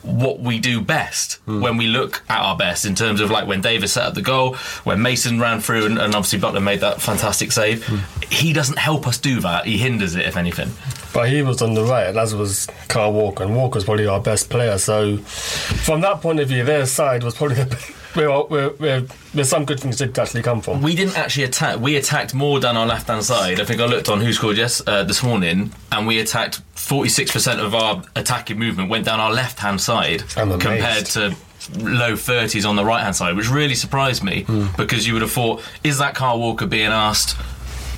what we do best hmm. when we look at our best in terms of like when Davies set up the goal, when Mason ran through and, and obviously Butland made that fantastic save. Hmm. He doesn't help us do that. He hinders it, if anything. But he was on the right, as was Kyle Walker, and Walker's probably our best player. So, from that point of view, their side was probably the where, where, where, where some good things did actually come from. We didn't actually attack. We attacked more down our left hand side. I think I looked on who scored yes uh, this morning, and we attacked forty six percent of our attacking movement went down our left hand side compared to low 30s on the right hand side, which really surprised me because you would have thought, is that Kyle Walker being asked?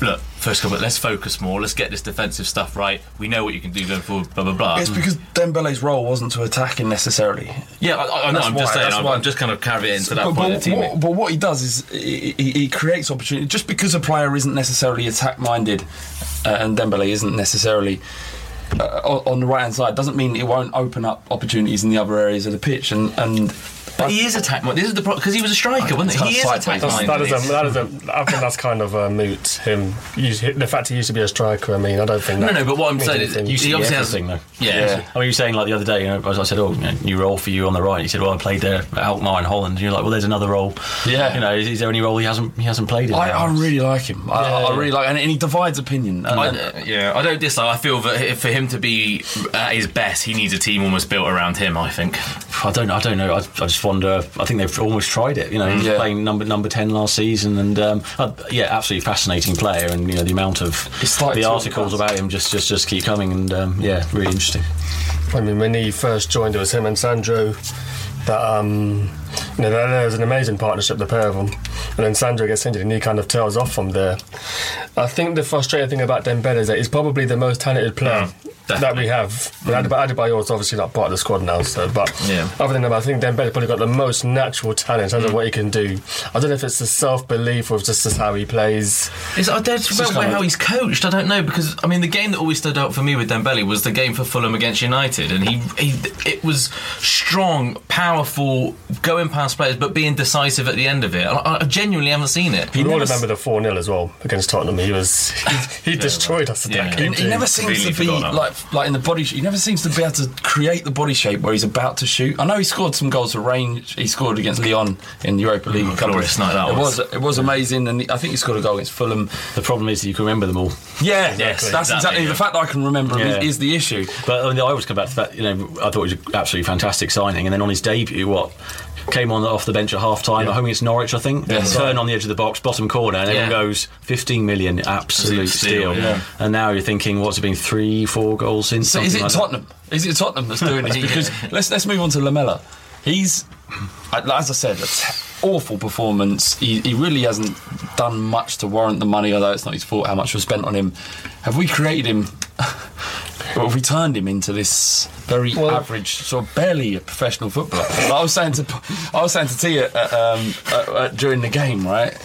Look, first of all, let's focus more. Let's get this defensive stuff right. We know what you can do going forward. Blah blah blah. It's because Dembele's role wasn't to attacking necessarily. yeah, I, I know. I'm why, just saying. I'm. I'm just kind of carrying into that but, point but, of the teammate. what, but what he does is he, he, he creates opportunity. Just because a player isn't necessarily attack minded, uh, and Dembele isn't necessarily uh, on on the right hand side, doesn't mean it won't open up opportunities in the other areas of the pitch. And and But he is attack. This is the problem because he was a striker, wasn't he? He is attack That's, that minded. is a, that is a, I think that's kind of a moot. Him, the fact he used to be a striker. I mean, I don't think. No, that no, but what I'm saying is anything. you You see- see obviously has- everything, though. Yeah. I mean, you were saying like the other day, you know, as I said, oh, you know, new role for you on the right. He said, well, I played there at Alkmaar in Holland. And you're like, well, there's another role. Yeah. You know, is, is there any role he hasn't he hasn't played in? I. I really like him. I, Yeah. I really like, and, and he divides opinion. And, I, uh, yeah, I don't dislike. I feel that if- for him to be at his best, he needs a team almost built around him. I think. I don't. I don't know. I, I just wonder. I think they've almost tried it. You know, he was Yeah. playing number number ten last season, and um, uh, yeah, absolutely fascinating player. And you know, the amount of It's like the articles about him just just just keep coming, and um, yeah, really interesting. I mean, when he first joined, it was him and Sandro. That um, you know, there, there an amazing partnership, the pair of them. And then Sandro gets injured, and he kind of tails off from there. I think the frustrating thing about Dembele is that he's probably the most talented player oh, that we have. But mm. Adebayor is obviously not part of the squad now, so but Yeah. other than that, I think Dembele probably got the most natural talent in terms of mm. what he can do. I don't know if it's the self belief or just just how he plays. It's, I don't about kind how he's coached. I don't know because I mean the game that always stood out for me with Dembele was the game for Fulham against United, and he, he it was strong, powerful, going past players, but being decisive at the end of it. I, I genuinely haven't seen it. You all remember the 4 0 as well against Tottenham. He was he, he destroyed us at that He, he never seems to be like like in the body. He never seems to be able to create the body shape where he's about to shoot. I know he scored some goals for range. He scored against Lyon in the Europa League. Oh, a couple of- glorious night that it was. was. It was amazing, and I think he scored a goal against Fulham. The problem is that you can remember them all. Yeah, Yes, that's exactly, exactly, yeah. the fact that I can remember him Yeah. is, is the issue. But I, mean, I always come back to that. You know, I thought it was an absolutely fantastic signing, and then on his debut, what came on off the bench at half time at home against Norwich, I think. Yes. Turn on the edge of the box, bottom corner, and everyone goes 15 million, absolute steal, steal. yeah. And now you're thinking, what's it been, three, four goals since? So is it like? Tottenham? Is it Tottenham that's doing this? Because let's let's move on to Lamela. He's, uh, as I said, a t- awful performance. He, he really hasn't done much to warrant the money, although it's not his fault how much was spent on him. Have we created him? Well, we turned him into this very average, sort of barely a professional footballer? I was saying to, I was saying to Tia um, uh, uh, during the game, right?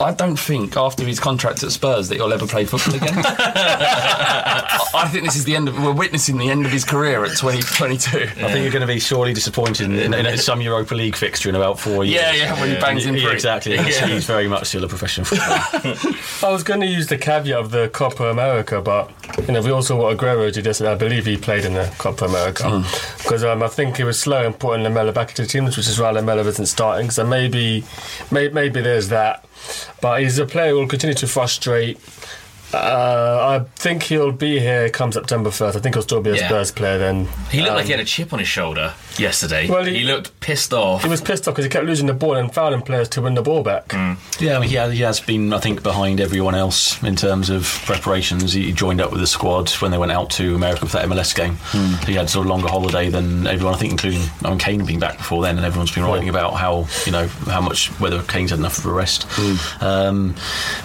I don't think after his contract at Spurs that he'll ever play football again. I I think this is the end of. We're witnessing the end of his career at 2022. I think you're going to be sorely disappointed in, in, in some Europa League fixture in about four years. Yeah, yeah, when he bangs in Yeah, three. Exactly. Yeah. He's very much still a professional footballer. I was going to use the caveat of the Copa America, but you know we also what Aguero did yesterday. I believe he played in the Copa America because um, I think he was slow in putting Lamela back into the team, which is why Lamela isn't starting. So maybe, may, maybe there's that. But he's a player who will continue to frustrate. Uh, I think he'll be here come September 1st. I think he'll still be a Yeah. Spurs player then. He looked Um, like he had a chip on his shoulder yesterday. Well, he, he- looked pissed off. He was pissed off because he kept losing the ball and fouling players to win the ball back. Yeah, I mean, he has, he has been, I think, behind everyone else in terms of preparations. He joined up with the squad when they went out to America for that MLS game. He had sort of longer holiday than everyone, I think, including I mean, Kane being back before then, and everyone's been writing about how you know how much whether Kane's had enough of a rest. Um,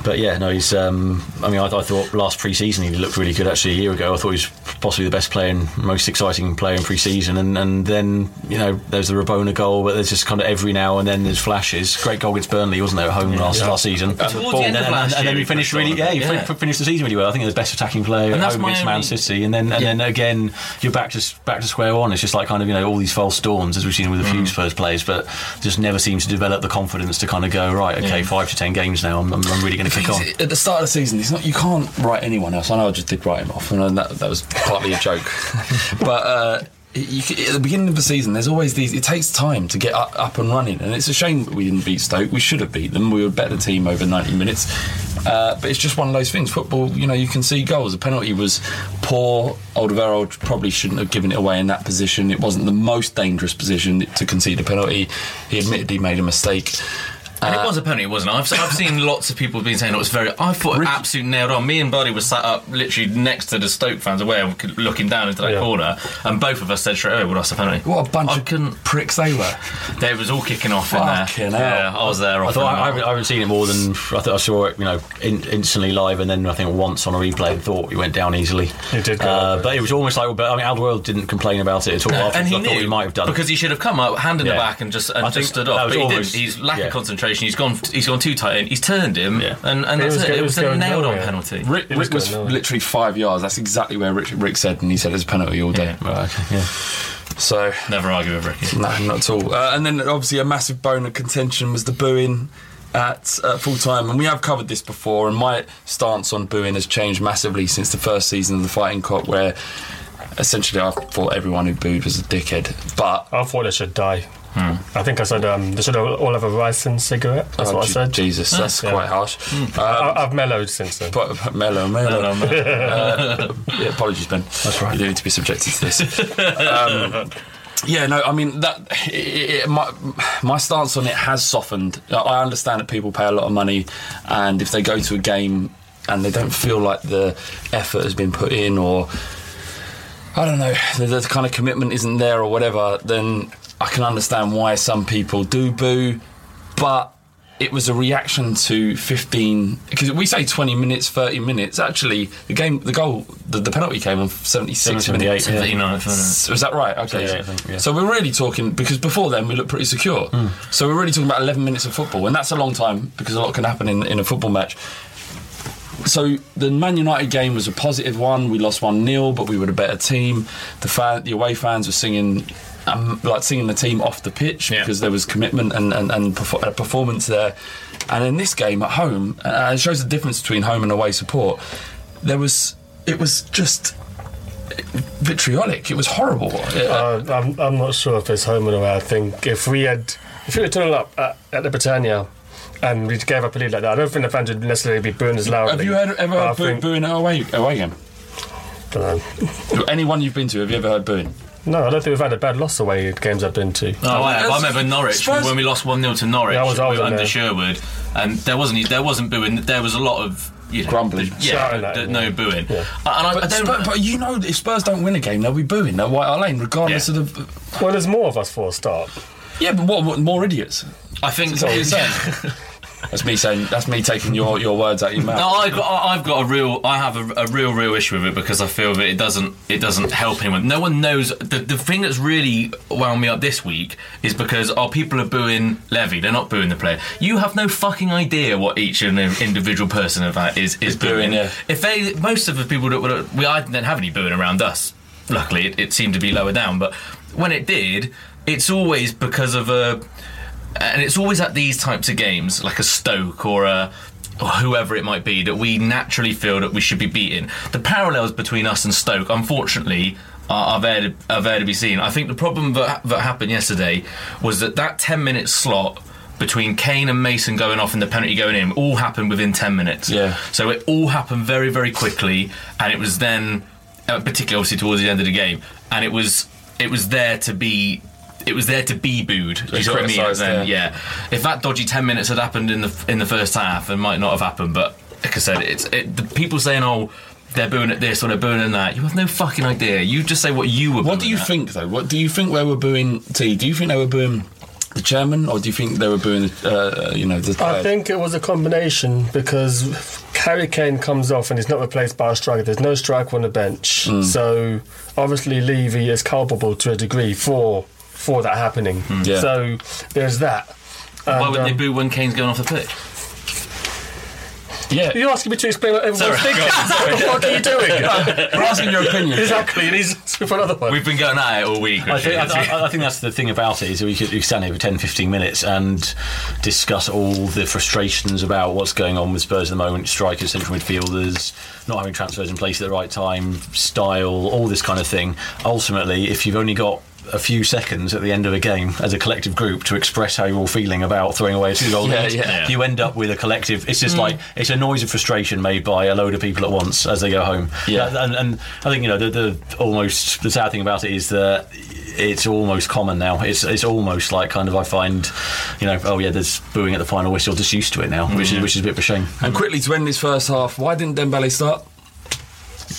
but yeah, no, he's. Um, I mean, I, I thought last pre-season he looked really good. Actually, a year ago, I thought he was possibly the best player, and most exciting player in pre-season, and, and then you know there's the Rabona goal, but there's just kind of every now and then there's flashes. Great goal against Burnley, wasn't there, at home last Yeah. last season? Towards the end of and, last and, and then year, he he finished really, yeah, he Yeah. finished the season really well. I think he was the best attacking player And at home against Man City, and then and Yeah. then again you're back to back to square one. It's just like kind of you know all these false dawns as we've seen with a Mm. few Spurs players, but just never seems to develop the confidence to kind of go right. Okay, Yeah. five to ten games now, I'm, I'm I'm really going to kick on. At the start of the season, it's not you can't write anyone else. I know I just did write him off, and that, that was partly a joke. but uh, you, at the beginning of the season, there's always these. It takes time to get up, up and running, and it's a shame that we didn't beat Stoke. We should have beat them. We were a better team over 90 minutes. Uh, but it's just one of those things. Football, you know, you can see goals. The penalty was poor. Alderweireld probably shouldn't have given it away in that position. It wasn't the most dangerous position to concede a penalty. He admitted he made a mistake. And Uh, it was a penalty, wasn't it? I've, I've seen lots of people being saying it was very. I thought it absolutely nailed on. Me and Buddy were sat up literally next to the Stoke fans, away, looking down into that Yeah. corner, and both of us said straight away, "Well, that's a penalty." What a bunch of pricks they were. They was all kicking off Fucking in there. hell. Yeah, I was there. I thought I, I, haven't, I haven't seen it more than I thought I saw it, you know, in, instantly live, and then I think once on a replay, and thought he went down easily. He did, go uh, but it was almost like, but I mean, Alderweireld didn't complain about it at all. No, after, and he I thought knew he might have done because he should have come up, hand in the back, and just and just stood that off. was But he almost- didn't. He's lack yeah. of concentration. He's gone. He's gone too tight. and He's turned him, and, and It that's was it. go- It it was was a nailed on penalty. Rick, Rick was literally five yards. That's exactly where Rick, Rick said, and he said it's a penalty all day. Right, okay, yeah. So never argue with Ricky. No, not at all. Uh, and then obviously a massive bone of contention was the booing at uh, full time, and we have covered this before. And my stance on booing has changed massively since the first season of the Fighting Cock, where essentially I thought everyone who booed was a dickhead. But I thought they should die. I think I said um, they should all all have a ricin cigarette. That's Oh, what I said. Jesus, that's quite harsh. Mm. Um, I, I've mellowed since then. But mellow, mellow. Mellow, mellow. Uh, yeah, apologies, Ben. That's right. You don't need to be subjected to this. um, yeah, no, I mean that. It, it, my my stance on it has softened. I understand that people pay a lot of money, and if they go to a game and they don't feel like the effort has been put in, or I don't know, the, the kind of commitment isn't there, or whatever, then I can understand why some people do boo, but. It was a reaction to 15 because we say 20 minutes, 30 minutes. Actually, the game, the goal, the, the penalty came on 76 78, minutes. yeah. 79, S- Was that right? Okay. 78, I think, yeah. So we're really talking because before then we looked pretty secure. Hmm. So we're really talking about 11 minutes of football, and that's a long time because a lot can happen in, in a football match. So the Man United game was a positive one. We lost one 0 but we were the better team. The fan, the away fans were singing. Um, like seeing the team off the pitch because there was commitment and, and, and perfor- uh, performance there. And in this game at home, uh, it shows the difference between home and away support. There was, it was just vitriolic. It was horrible. Uh, I'm, I'm not sure if it's home and away. I think if we had if we had turned up at, at the Britannia and we gave up a lead like that, I don't think the fans would necessarily be booing as loudly. Have you heard, ever But I heard boo- think- booing at away, away game? Don't know. Anyone you've been to, have you ever heard booing? No, I don't think we've had a bad loss away at games I've been to. Oh, I, have. I remember Norwich Spurs- when we lost one 0 to Norwich Yeah, I was- I was under there. Sherwood, and there wasn't there wasn't booing. There was a lot of you know, Grumbling. Yeah, Shouting at th- him, no yeah. booing. And I, I But, don't. Spurs, but you know, if Spurs don't win a game, they'll be booing at White Hart Lane, regardless of the. Well, there's more of us for a start. Yeah, but what, what more idiots? I think Is that what you're saying? that's me saying. That's me taking your, your words out of your mouth. No, I I've got a real, I have a, a real, real issue with it because I feel that it doesn't, it doesn't help anyone. No one knows. The, the thing that's really wound me up this week is because our people are booing Levy. They're not booing the player. You have no fucking idea what each individual person of that is is booing, booing. yeah. If they, most of the people that were, we, I didn't have any booing around us. Luckily, it, it seemed to be lower down. But when it did, it's always because of a and it's always at these types of games, like a Stoke or a or whoever it might be, that we naturally feel that we should be beaten. The parallels between us and Stoke, unfortunately, are, are there to, are there to be seen. I think the problem that, that happened yesterday was that that ten minute slot between Kane and Mason going off and the penalty going in all happened within 10 minutes. Yeah. So it all happened very, very quickly, and it was then, uh, particularly obviously towards the end of the game, and it was it was there to be. It was there to be booed. You see what I mean? Then, yeah. yeah. If that dodgy ten minutes had happened in the in the first half, it might not have happened. But like I said, it's it, the people saying, "Oh, they're booing at this or they're booing at that." You have no fucking idea. You just say what you were. What do you think, though? What do you think they were booing? T? Do you think they were booing the chairman, or do you think they were booing, uh, you know, the? I think it was a combination because Harry Kane comes off and he's not replaced by a striker. There's no striker on the bench, Mm. so obviously Levy is culpable to a degree for for that happening. Yeah. So there's that. Why And, would they um, boo when Kane's going off the pitch? Yeah. You're asking me to explain what everyone's Sorry, thinking. on, what the fuck are you doing? We're asking your opinion. exactly, and he's for another one. We've been going at it all week. I think, I, I- I think that's the thing about it is we could, we could stand here for 10, 15 minutes and discuss all the frustrations about what's going on with Spurs at the moment, strikers, central midfielders, not having transfers in place at the right time, style, all this kind of thing. Ultimately, if you've only got a few seconds at the end of a game as a collective group to express how you're all feeling about throwing away a two goal Yeah, lead, yeah. you end up with a collective. It's just mm. like it's a noise of frustration made by a load of people at once as they go home. Yeah. and, and I think you know the, the almost the sad thing about it is that it's almost common now. It's it's almost like kind of I find, you know, oh yeah, there's booing at the final whistle. Just used to it now, which is mm. which is a bit of a shame. And quickly to end this first half, why didn't Dembele start?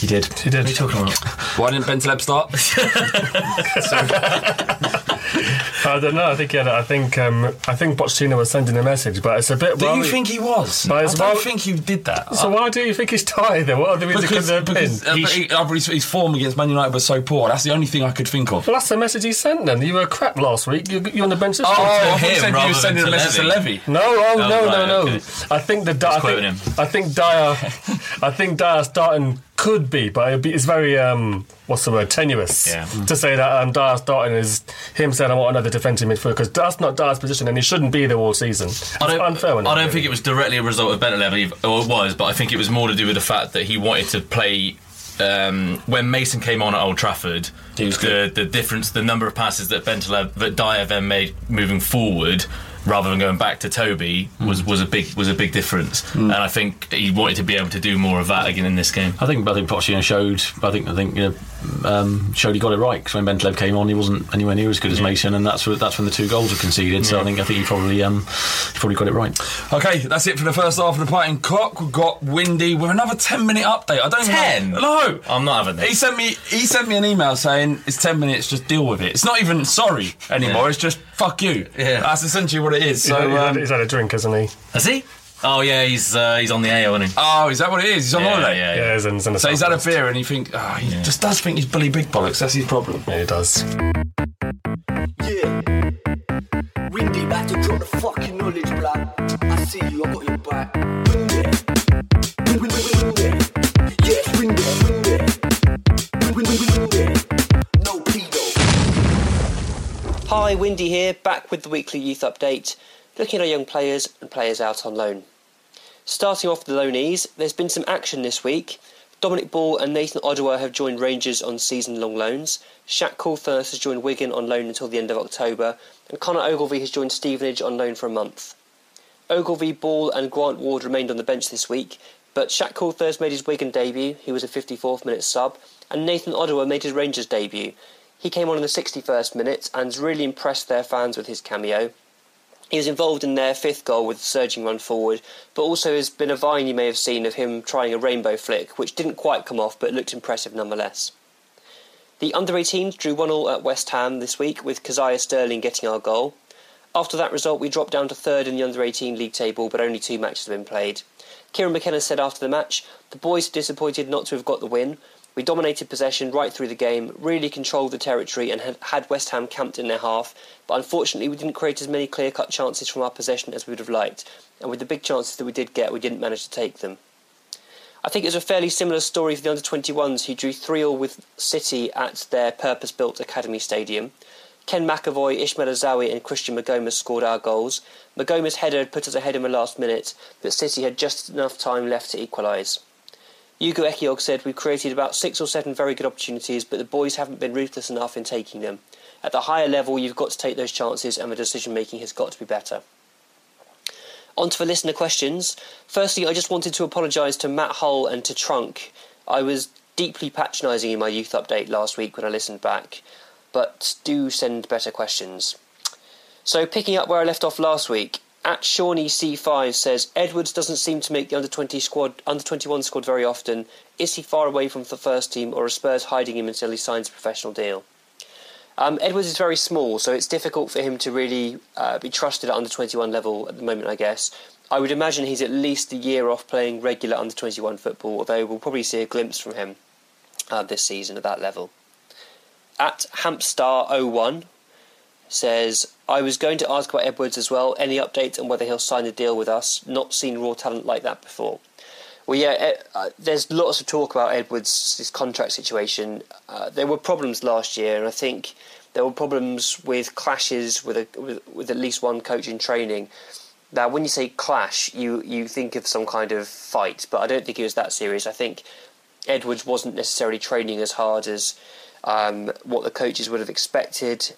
He did. He did. What are you talking about? Why didn't Ben Bentaleb start? I don't know. I think yeah, I think um, I think Pochettino was sending a message, but it's a bit. Do you worry- think he was? But I don't wor- think you did that. So why do you think he's tired then? What other reason could because, there have been? because uh, he- uh, his, his form against Man United was so poor. That's the only thing I could think of. Well, that's the message he sent then. You were crap last week. You, you're on the bench this Oh, week. I thought him said you rather were sending a than to message to Levy. Levy. No, oh, no, no, right, no. okay. I think the Di- I think, him. I think Dier, I think Dier starting could be, but it'd be, it's very um, what's the word, tenuous Yeah. to say that um, Dier starting is him saying I want another defensive midfielder because that's not Dier's position and he shouldn't be there all season. It's I don't, unfair. I don't really. think it was directly a result of Bentaleb, or it was, but I think it was more to do with the fact that he wanted to play. Um, when Mason came on at Old Trafford, the the difference, the number of passes that Bentaleb, that Dyer then made moving forward, rather than going back to Toby, was, was a big was a big difference. And I think he wanted to be able to do more of that again in this game. I think I think Pochettino showed. I think I think you know, um, showed he got it right because when Bentaleb came on, he wasn't anywhere near as good as Mason, and that's that's when the two goals were conceded. So I think I think he probably um, he probably got it right. Okay, that's it for the first half of the Fighting Cock. We've got Windy with another ten minute update. I don't even 10? know. No, I'm not having this. He sent me he sent me an email saying it's ten minutes, just deal with it. It's not even sorry anymore. Yeah. It's just fuck you. Yeah. that's essentially what it is. So he's, had, um, he's had a drink, hasn't he? Has he? Oh yeah, he's uh, he's on the AO, isn't he? oh, is that what it is? He's on yeah, holiday. yeah, Yeah, yeah. he's in, he's in the So he's had a southwest. beer and he think oh, he just does think he's Billy Big Bollocks. That's his problem. Yeah, he does. Yeah. Windy back to drop the fucking knowledge, blood. I see you, I got your back. Windy. Win, win, win, windy. Yes, windy, windy. Win, win, win, windy. No pedo. Hi, Windy here, back with the weekly youth update, looking at our young players and players out on loan. Starting off the loanees, there's been some action this week. Dominic Ball and Nathan Oduwa have joined Rangers on season long loans. Shaq Coulthirst has joined Wigan on loan until the end of October, and Connor Ogilvie has joined Stevenage on loan for a month. Ogilvie, Ball, and Grant Ward remained on the bench this week, but Shaq Coulthirst made his Wigan debut, he was a 54th minute sub, and Nathan Oduwa made his Rangers debut. He came on in the 61st minute and really impressed their fans with his cameo. He was involved in their fifth goal with a surging run forward, but also has been a vine you may have seen of him trying a rainbow flick, which didn't quite come off but looked impressive nonetheless. The under 18s drew 1 0 at West Ham this week, with Kazaiah Sterling getting our goal. After that result, we dropped down to third in the under 18 league table, but only two matches have been played. Kieran McKenna said after the match, The boys are disappointed not to have got the win. We dominated possession right through the game, really controlled the territory, and had, West Ham camped in their half, but unfortunately, we didn't create as many clear cut chances from our possession as we would have liked, and with the big chances that we did get, we didn't manage to take them. I think it was a fairly similar story for the under 21s who drew 3 0 with City at their purpose built Academy Stadium. Ken McEvoy, Ismail Azzaoui, and Christian Maghoma scored our goals. Maghoma's header had put us ahead in the last minute, but City had just enough time left to equalise. Hugo Ehiogu said we've created about six or seven very good opportunities, but the boys haven't been ruthless enough in taking them. At the higher level, you've got to take those chances, and the decision making has got to be better. On to the listener questions. Firstly, I just wanted to apologise to Matt Hull and to Trunk. I was deeply patronising in my youth update last week when I listened back, but do send better questions. So, picking up where I left off last week, at Shawnee C5 says Edwards doesn't seem to make the under 20 squad, under 21 squad very often. Is he far away from the first team, or are Spurs hiding him until he signs a professional deal? Um, Edwards is very small, so it's difficult for him to really uh, be trusted at under 21 level at the moment, I guess. I would imagine he's at least a year off playing regular under 21 football, although we'll probably see a glimpse from him uh, this season at that level. At Hampstar01 says, I was going to ask about Edwards as well. Any updates on whether he'll sign a deal with us? Not seen raw talent like that before. Well, yeah, uh, there's lots of talk about Edwards' contract situation. Uh, there were problems last year, and I think there were problems with clashes with, a, with, with at least one coach in training. Now, when you say clash, you, you think of some kind of fight, but I don't think it was that serious. I think Edwards wasn't necessarily training as hard as um, what the coaches would have expected.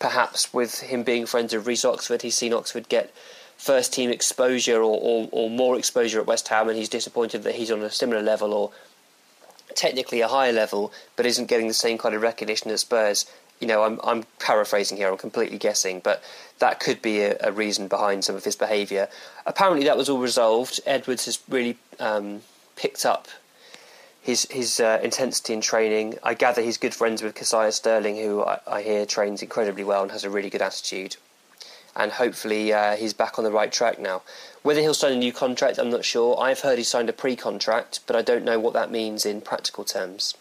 Perhaps with him being friends with Reece Oxford, he's seen Oxford get first team exposure or, or, or more exposure at West Ham, and he's disappointed that he's on a similar level or technically a higher level, but isn't getting the same kind of recognition at Spurs. You know, I'm I'm paraphrasing here. I'm completely guessing, but that could be a, a reason behind some of his behaviour. Apparently, that was all resolved. Edwards has really um, picked up his his uh, intensity in training. I gather he's good friends with Kazaiah Sterling, who I, I, hear trains incredibly well and has a really good attitude and hopefully uh, he's back on the right track now. Whether he'll sign a new contract, I'm not sure. I've heard he signed a pre contract, but I don't know what that means in practical terms.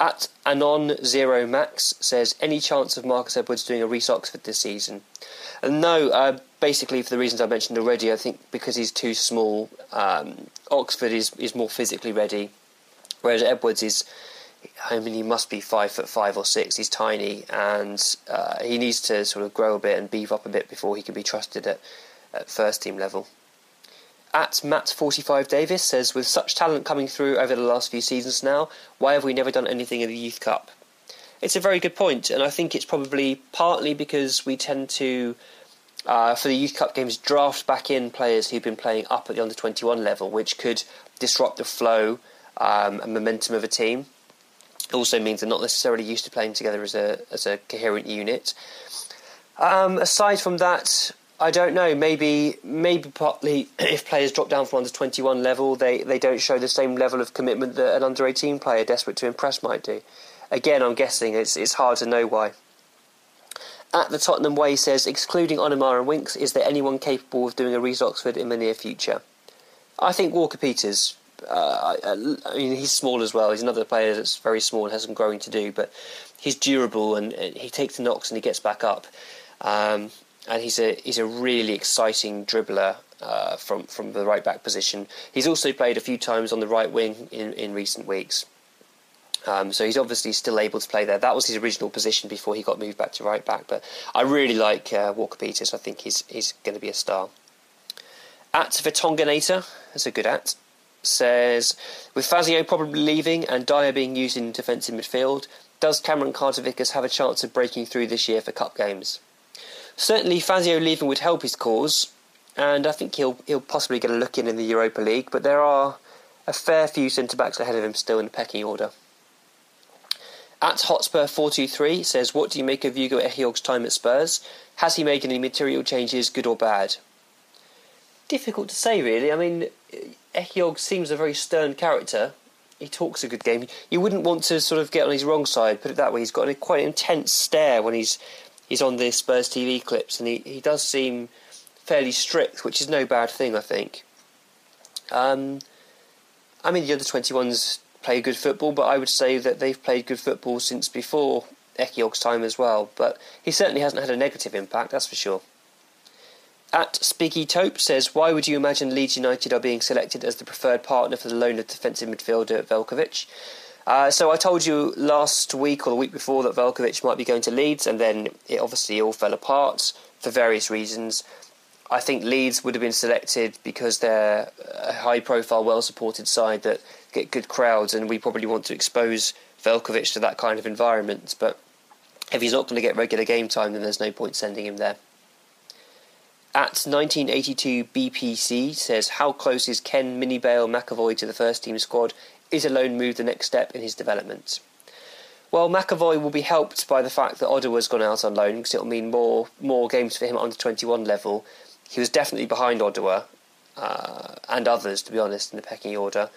At Anon Zero Max says, any chance of Marcus Edwards doing a Reece Oxford this season? And no, uh, basically for the reasons I mentioned already, I think because he's too small, um, Oxford is, is more physically ready, whereas Edwards is I mean, he must be five foot five or six. He's tiny, and uh, he needs to sort of grow a bit and beef up a bit before he can be trusted at, at first team level. At Matt45 Davis says, with such talent coming through over the last few seasons now, why have we never done anything in the Youth Cup? It's a very good point, and I think it's probably partly because we tend to, uh, for the Youth Cup games, draft back in players who've been playing up at the under 21 level, which could disrupt the flow um, and momentum of a team It also means they're not necessarily used to playing together as a as a coherent unit. Um, aside from that, I don't know. Maybe maybe partly if players drop down from under twenty one level, they, they don't show the same level of commitment that an under eighteen player desperate to impress might do. Again, I'm guessing it's it's hard to know why. At the Tottenham Way says, excluding Onomah and Winks, is there anyone capable of doing a Reece Oxford in the near future? I think Walker Peters uh, I, mean, he's small as well. He's another player that's very small and has some growing to do, but he's durable and, and he takes the knocks and he gets back up. Um, and he's a he's a really exciting dribbler uh, from from the right back position. He's also played a few times on the right wing in, in recent weeks. Um, so he's obviously still able to play there. That was his original position before he got moved back to right back. But I really like uh, Walker Peters. I think he's he's going to be a star. At Vitonganator, that's a good at says, with Fazio probably leaving and Dier being used in defensive midfield, does Cameron Carter-Vickers have a chance of breaking through this year for cup games? Certainly, Fazio leaving would help his cause, and I think he'll he'll possibly get a look in in the Europa League. But there are a fair few centre backs ahead of him still in the pecking order. At Hotspur 423 says, What do you make of Hugo Ehiogu's time at Spurs? Has he made any material changes, good or bad? Difficult to say, really. I mean, Ehiogu seems a very stern character. He talks a good game. You wouldn't want to sort of get on his wrong side, put it that way. He's got a quite intense stare when he's he's on the Spurs TV clips, and he, he does seem fairly strict, which is no bad thing, I think. Um, I mean, the other 21s play good football, but I would say that they've played good football since before Ehiogu's time as well. But he certainly hasn't had a negative impact, that's for sure. At Spiggy Tope says, Why would you imagine Leeds United are being selected as the preferred partner for the loan of defensive midfielder Veljkovic? Uh, so I told you last week or the week before that Veljkovic might be going to Leeds, and then it obviously all fell apart for various reasons. I think Leeds would have been selected because they're a high-profile, well-supported side that get good crowds, and we probably want to expose Veljkovic to that kind of environment. But if he's not going to get regular game time, then there's no point sending him there. At 1982 BPC says, How close is Ken Minibale McEvoy to the first team squad? Is a loan move the next step in his development? Well, McEvoy will be helped by the fact that Oduwa's gone out on loan because it'll mean more more games for him under 21 level. He was definitely behind Oduah uh, and others, to be honest, in the pecking order.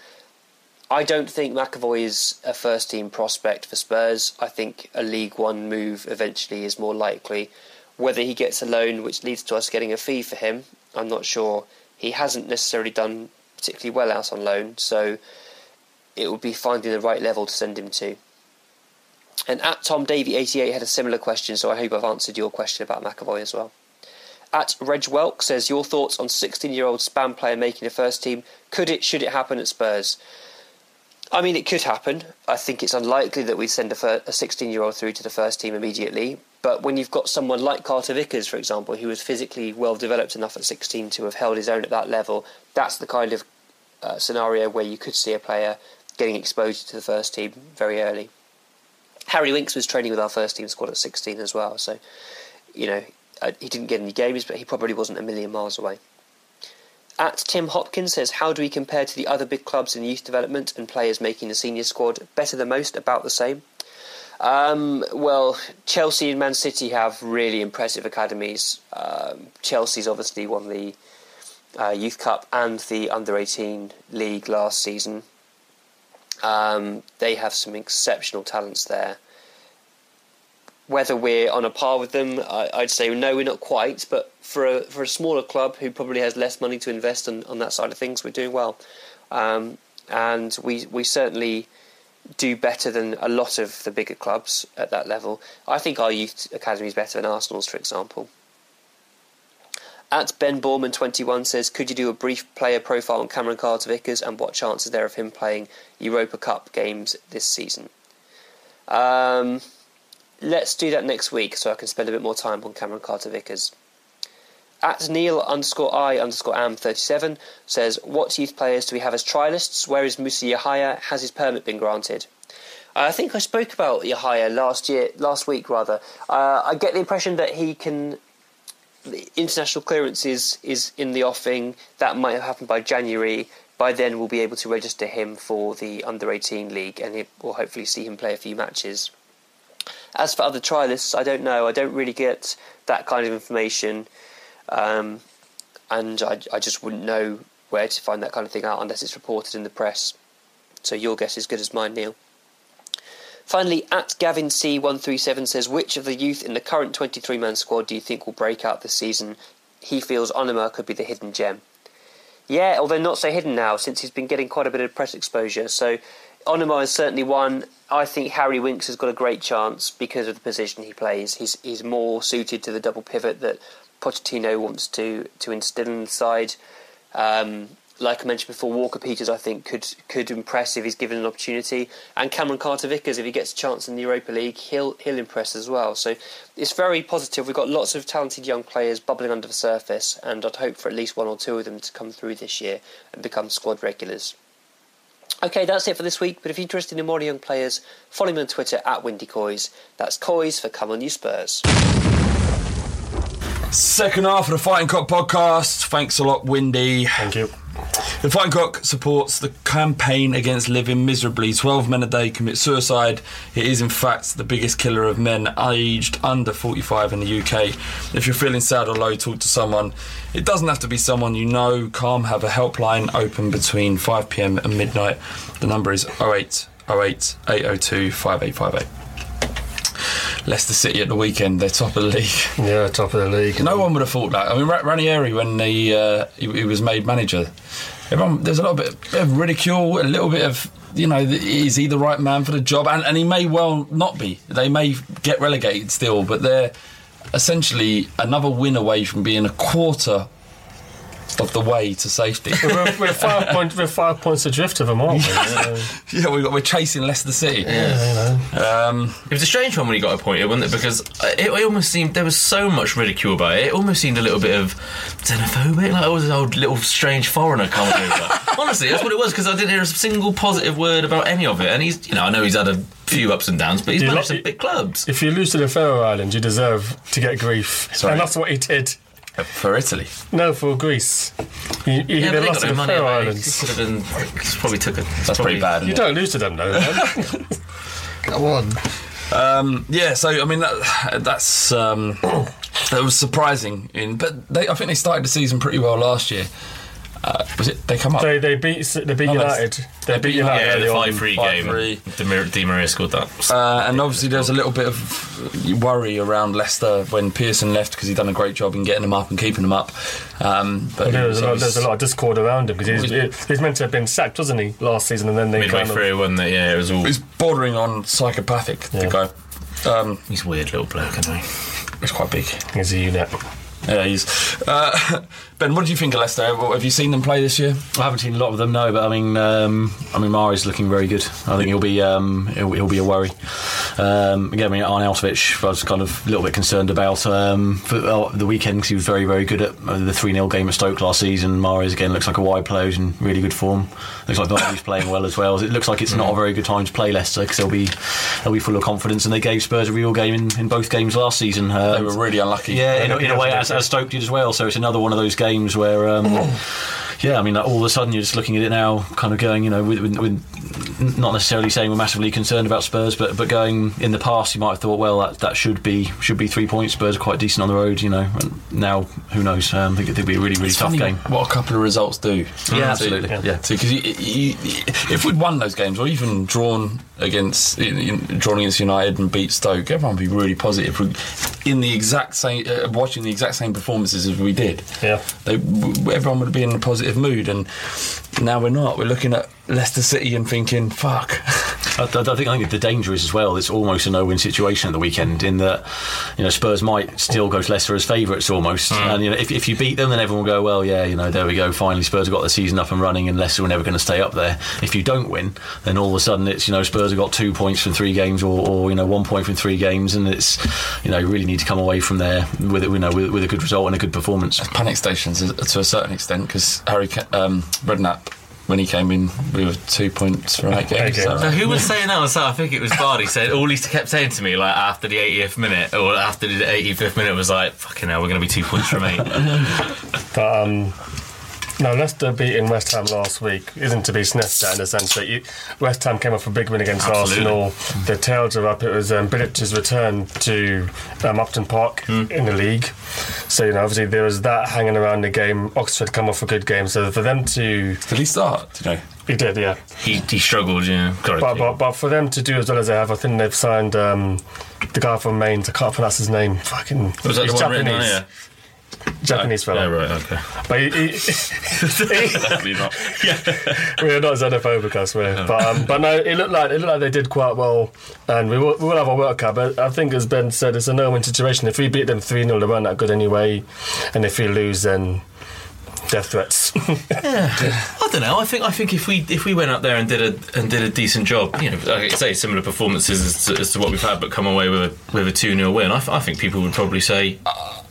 I don't think McEvoy is a first team prospect for Spurs. I think a League One move eventually is more likely. Whether he gets a loan, which leads to us getting a fee for him, I'm not sure. He hasn't necessarily done particularly well out on loan, so it would be finding the right level to send him to. And at Tom Davy 88 had a similar question, so I hope I've answered your question about McEvoy as well. At Reg Welk says your thoughts on 16 year old spam player making the first team. Could it, should it happen at Spurs? I mean, it could happen. I think it's unlikely that we send a 16 year old through to the first team immediately. But when you've got someone like Carter Vickers, for example, who was physically well developed enough at 16 to have held his own at that level, that's the kind of uh, scenario where you could see a player getting exposed to the first team very early. Harry Winks was training with our first team squad at 16 as well, so you know uh, he didn't get any games, but he probably wasn't a million miles away. At Tim Hopkins says, How do we compare to the other big clubs in youth development and players making the senior squad? Better than most, about the same. Um, well, Chelsea and Man City have really impressive academies. Um, Chelsea's obviously won the uh, Youth Cup and the Under 18 League last season. Um, they have some exceptional talents there. Whether we're on a par with them, I, would say no, we're not quite. But for a for a smaller club who probably has less money to invest on, on that side of things, we're doing well, um, and we we certainly do better than a lot of the bigger clubs at that level. I think our youth academy is better than Arsenal's, for example. At Ben Borman 21 says, could you do a brief player profile on Cameron Carter Vickers and what chances there of him playing Europa Cup games this season? Um, let's do that next week so I can spend a bit more time on Cameron Carter Vickers. At Neil underscore I underscore am 37 says, What youth players do we have as trialists? Where is Musa Yahaya? Has his permit been granted? I think I spoke about Yahaya last year, last week rather. Uh, I get the impression that he can international clearance is, is in the offing. That might have happened by January. By then, we'll be able to register him for the under 18 league and we'll hopefully see him play a few matches. As for other trialists, I don't know. I don't really get that kind of information. Um, and I, I just wouldn't know where to find that kind of thing out unless it's reported in the press. So your guess is as good as mine, Neil. Finally, at Gavin C137 says, which of the youth in the current 23 man squad do you think will break out this season? He feels Onomah could be the hidden gem. Yeah, although not so hidden now, since he's been getting quite a bit of press exposure. So Onomah is certainly one. I think Harry Winks has got a great chance because of the position he plays. He's he's more suited to the double pivot that Pochettino wants to to instill in the side. Um, like I mentioned before, Walker Peters I think could could impress if he's given an opportunity, and Cameron Carter Vickers if he gets a chance in the Europa League, he'll he'll impress as well. So it's very positive. We've got lots of talented young players bubbling under the surface, and I'd hope for at least one or two of them to come through this year and become squad regulars. Okay, that's it for this week. But if you're interested in more young players, follow me on Twitter at Windy Coys. That's Coys for Come On You Spurs. Second half of the Fighting Cock podcast. Thanks a lot, Windy. Thank you. The Fighting Cock supports the campaign against living miserably. 12 men a day commit suicide. It is, in fact, the biggest killer of men aged under 45 in the UK. If you're feeling sad or low, talk to someone. It doesn't have to be someone you know. Calm have a helpline open between 5 pm and midnight. The number is 08 08 802 5858. Leicester City at the weekend. They're top of the league. Yeah, top of the league. No one would have thought that. I mean, Ranieri, when he, uh, he, he was made manager, everyone, there's a little bit, bit of ridicule, a little bit of you know, is he the right man for the job? And, and he may well not be. They may get relegated still, but they're essentially another win away from being a quarter of the way to safety. we're, we're, five point, we're five points adrift of them, aren't we? yeah, we got, we're chasing Leicester City. Yeah, you um, it was a strange one when he got appointed, wasn't it? Because it, it, almost seemed there was so much ridicule about it. It almost seemed a little bit of xenophobic, like it was an old little strange foreigner coming over. Honestly, that's what it was because I didn't hear a single positive word about any of it. And he's, you know, I know he's had a few ups and downs, but he's managed some big clubs. If you lose to the Faroe Islands, you deserve to get grief, Sorry. and that's what he did. For Italy? No, for Greece. You, you yeah, lost to the money Faroe Islands. Could have been. Probably took it. That's probably, pretty bad. You it? don't lose to them, though. Come on. Um, yeah, so I mean that, that's um, that was surprising. In but they, I think they started the season pretty well last year. Uh, was it? They come up. They they beat they beat Oh, United. They beat United. Yeah, the five three game. 5-3. Di Di Maria scored that. Uh, and obviously, there was a little bit of worry around Leicester when Pearson left because he'd done a great job in getting them up and keeping them up. Um, but Well, there he was a lot, always- there's a lot of discord around him because he's, he's meant to have been sacked, wasn't he, last season? And then they Midway kind of, through, wasn't it? Yeah, it was all. He's bordering on psychopathic. The guy. Um, He's a weird little bloke, isn't he? he's quite big. he's a unit. Yeah, he's. Uh, ben, what do you think of Leicester? Have you seen them play this year? I haven't seen a lot of them, no, but I mean, um, I mean, Mahrez looking very good. I think he'll be um, he'll, he'll be a worry. Um, again, I mean, Arnautovic, I was kind of a little bit concerned about um, for uh, the weekend because he was very, very good at uh, the 3 0 game at Stoke last season. Mahrez again looks like a wide player who's in really good form. Looks like Vardy's playing well as well. It looks like it's not a very good time to play Leicester because they'll be they'll be full of confidence and they gave Spurs a real game in, in both games last season. Uh, They were really unlucky. yeah, in, a- in a way, as, as Stoke did as well. So it's another one of those games where, um, yeah, I mean, like, all of a sudden you're just looking at it now, kind of going, you know, with, with, with not necessarily saying we're massively concerned about Spurs, but but going in the past, you might have thought, well, that, that should be should be three points. Spurs are quite decent on the road, you know. And now, who knows? Um, I think it'd be a really really It's tough game. What a couple of results do. Yeah, absolutely. Yeah. Because you, you, if we'd won those games, or even drawn against in, in, drawn against United and beat Stoke, everyone would be really positive. In the exact same, uh, watching the exact same performances as we did. Yeah. They, everyone would be in a positive mood, and now we're not. We're looking at Leicester City and thinking, "Fuck." I, I think I think the danger is as well. It's almost a no-win situation at the weekend. In that, you know, Spurs might still go to Leicester as favourites almost, and you know, if, if you beat them, then everyone will go, well, yeah, you know, there we go. Finally, Spurs have got the season up and running, and Leicester are never going to stay up there. If you don't win, then all of a sudden it's you know Spurs have got two points from three games, or, or you know one point from three games, and it's you know you really need to come away from there with it, you know, with, with a good result and a good performance. Panic stations uh, to a certain extent because Harry Ca- um, Redknapp, when he came in, we were two points from eight games. games. So who was saying that on Saturday? I think it was Vardy said all he kept saying to me like after the 80th minute or after the 85th minute was like fucking hell we're going to be two points from eight. But um, no, Leicester beating West Ham last week isn't to be sniffed at in the sense that you, West Ham came off a big win against Absolutely. Arsenal. The tails are up. It was um, Bilić's return to um, Upton Park in the league. So, you know, obviously there was that hanging around the game. Oxford come off a good game. So for them to. Did he start? Know? He did, yeah. he, he struggled, yeah. But, but, but for them to do as well as they have, I think they've signed um, the guy from Mainz. I can't pronounce his name. Fucking. was that he's the one written Japanese. Japanese fellow. right, okay. But he, he, Definitely not. Yeah, we're not xenophobic, I swear. But um, but no, it looked like it looked like they did quite well, and we will, we will have a World Cup. But I think, as Ben said, it's a no-win situation. If we beat them three 0 they weren't that good anyway, and if we lose, then death threats. Yeah. I don't know. I think I think if we if we went up there and did a and did a decent job, you know, like I say similar performances as to, as to what we've had, but come away with a, with a two 0 win, I, I think people would probably say.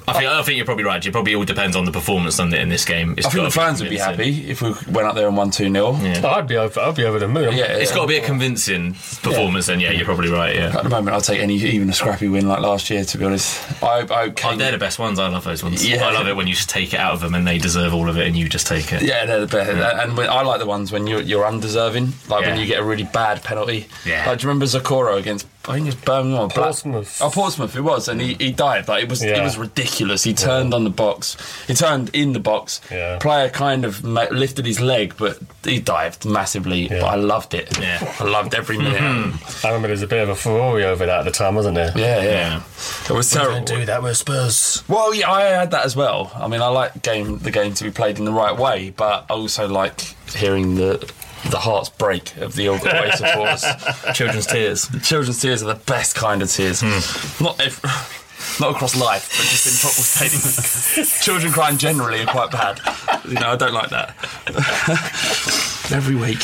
I think I think you're probably right. It probably all depends on the performance done in this game. It's I think the fans would be happy if we went up there and won 2 0. Yeah. I'd be over. I'd be over the moon. Yeah, It's yeah. got to be a convincing performance, then yeah, you're probably right. Yeah, At the moment, I'll take any, even a scrappy win like last year, to be honest. I, I oh, they're the best ones. I love those ones. Yeah. I love it when you just take it out of them and they deserve all of it, and you just take it. Yeah, they're the best. And when, I like the ones when you're, you're undeserving, like when you get a really bad penalty. Yeah. Like, do you remember Zokora against, I think it was Birmingham or Black- Portsmouth. Oh, Portsmouth, it was. And he, he dived. Like, it was, it was ridiculous. He turned on the box. He turned in the box. Yeah. Player kind of ma- lifted his leg, but he dived massively. Yeah. But I loved it. Yeah. I loved every minute. Mm-hmm. I remember there was a bit of a furore over that at the time, wasn't there? Yeah, yeah. Yeah. It was terrible. Don't do that with Spurs. Well, yeah, I had that as well. I mean, I like game the game to be played in the right way, but I also like hearing the the hearts break of the away supporters. Children's tears. Children's tears are the best kind of tears. Not if, not across life, but just in football stadiums. Children crying generally are quite bad. You know, I don't like that. Every week.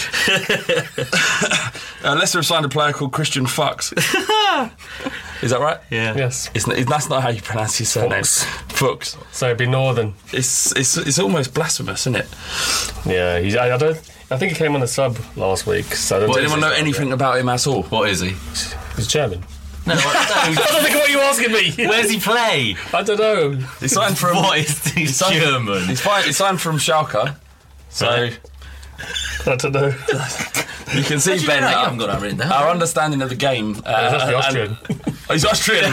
uh, Leicester have signed a player called Christian Fuchs. Is that right? Yeah. Yes. It's, n- that's not how you pronounce his surname. Fuchs. Fuchs. So it'd be Northern. It's, it's, it's almost blasphemous, isn't it? Yeah, he's, I, I don't. I think he came on the sub last week. So I don't Does think anyone know he's- anything about him at all? What is he? He's German. No, I don't think what you're asking me. Where's he play? I don't know. He signed from. What is he's signed- German? He's, fi- he signed from Schalke. So Right. I don't know. You can see Ben. know that? You our- haven't got that written down. Our understanding of the game. Uh, That's the and- Austrian. Oh, he's Austrian.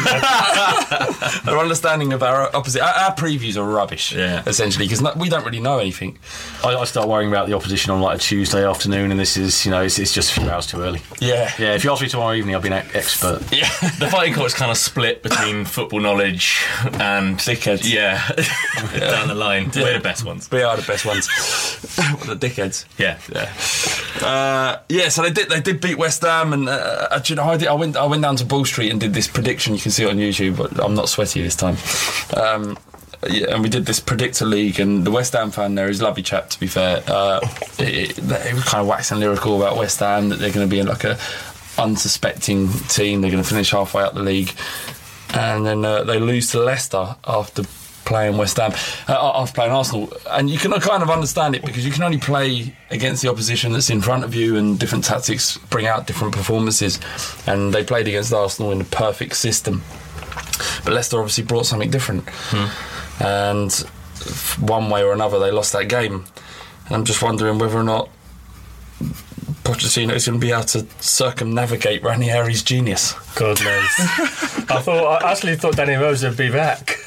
our understanding of our opposite. Our, our previews are rubbish, Yeah. essentially, because we don't really know anything. I, I start worrying about the opposition on like a Tuesday afternoon, and this is, you know, it's, it's just a few hours too early. Yeah. Yeah, if you ask me tomorrow evening, I'll be an expert. Yeah. The Fighting Cock's kind of split between football knowledge and Dickheads. Yeah, down the line, we're the best ones. We are the best ones. the dickheads. Yeah, yeah. Uh, yeah, so they did. They did beat West Ham, and uh, uh, you know, I, did, I went. I went down to Ball Street and did this prediction. You can see it on YouTube, but I'm not sweaty this time. Um, yeah, and we did this predictor league, and the West Ham fan there is lovely chap. To be fair, uh, it, it, they were kind of waxing lyrical about West Ham that they're going to be in like a unsuspecting team. They're going to finish halfway up the league, and then uh, they lose to Leicester after playing West Ham, uh, after playing Arsenal. And you can kind of understand it because you can only play against the opposition that's in front of you, and different tactics bring out different performances. And they played against Arsenal in the perfect system. But Leicester obviously brought something different. And one way or another, they lost that game. And I'm just wondering whether or not Pochettino is going to be able to circumnavigate Ranieri's genius. God knows. I thought I actually thought Danny Rose would be back.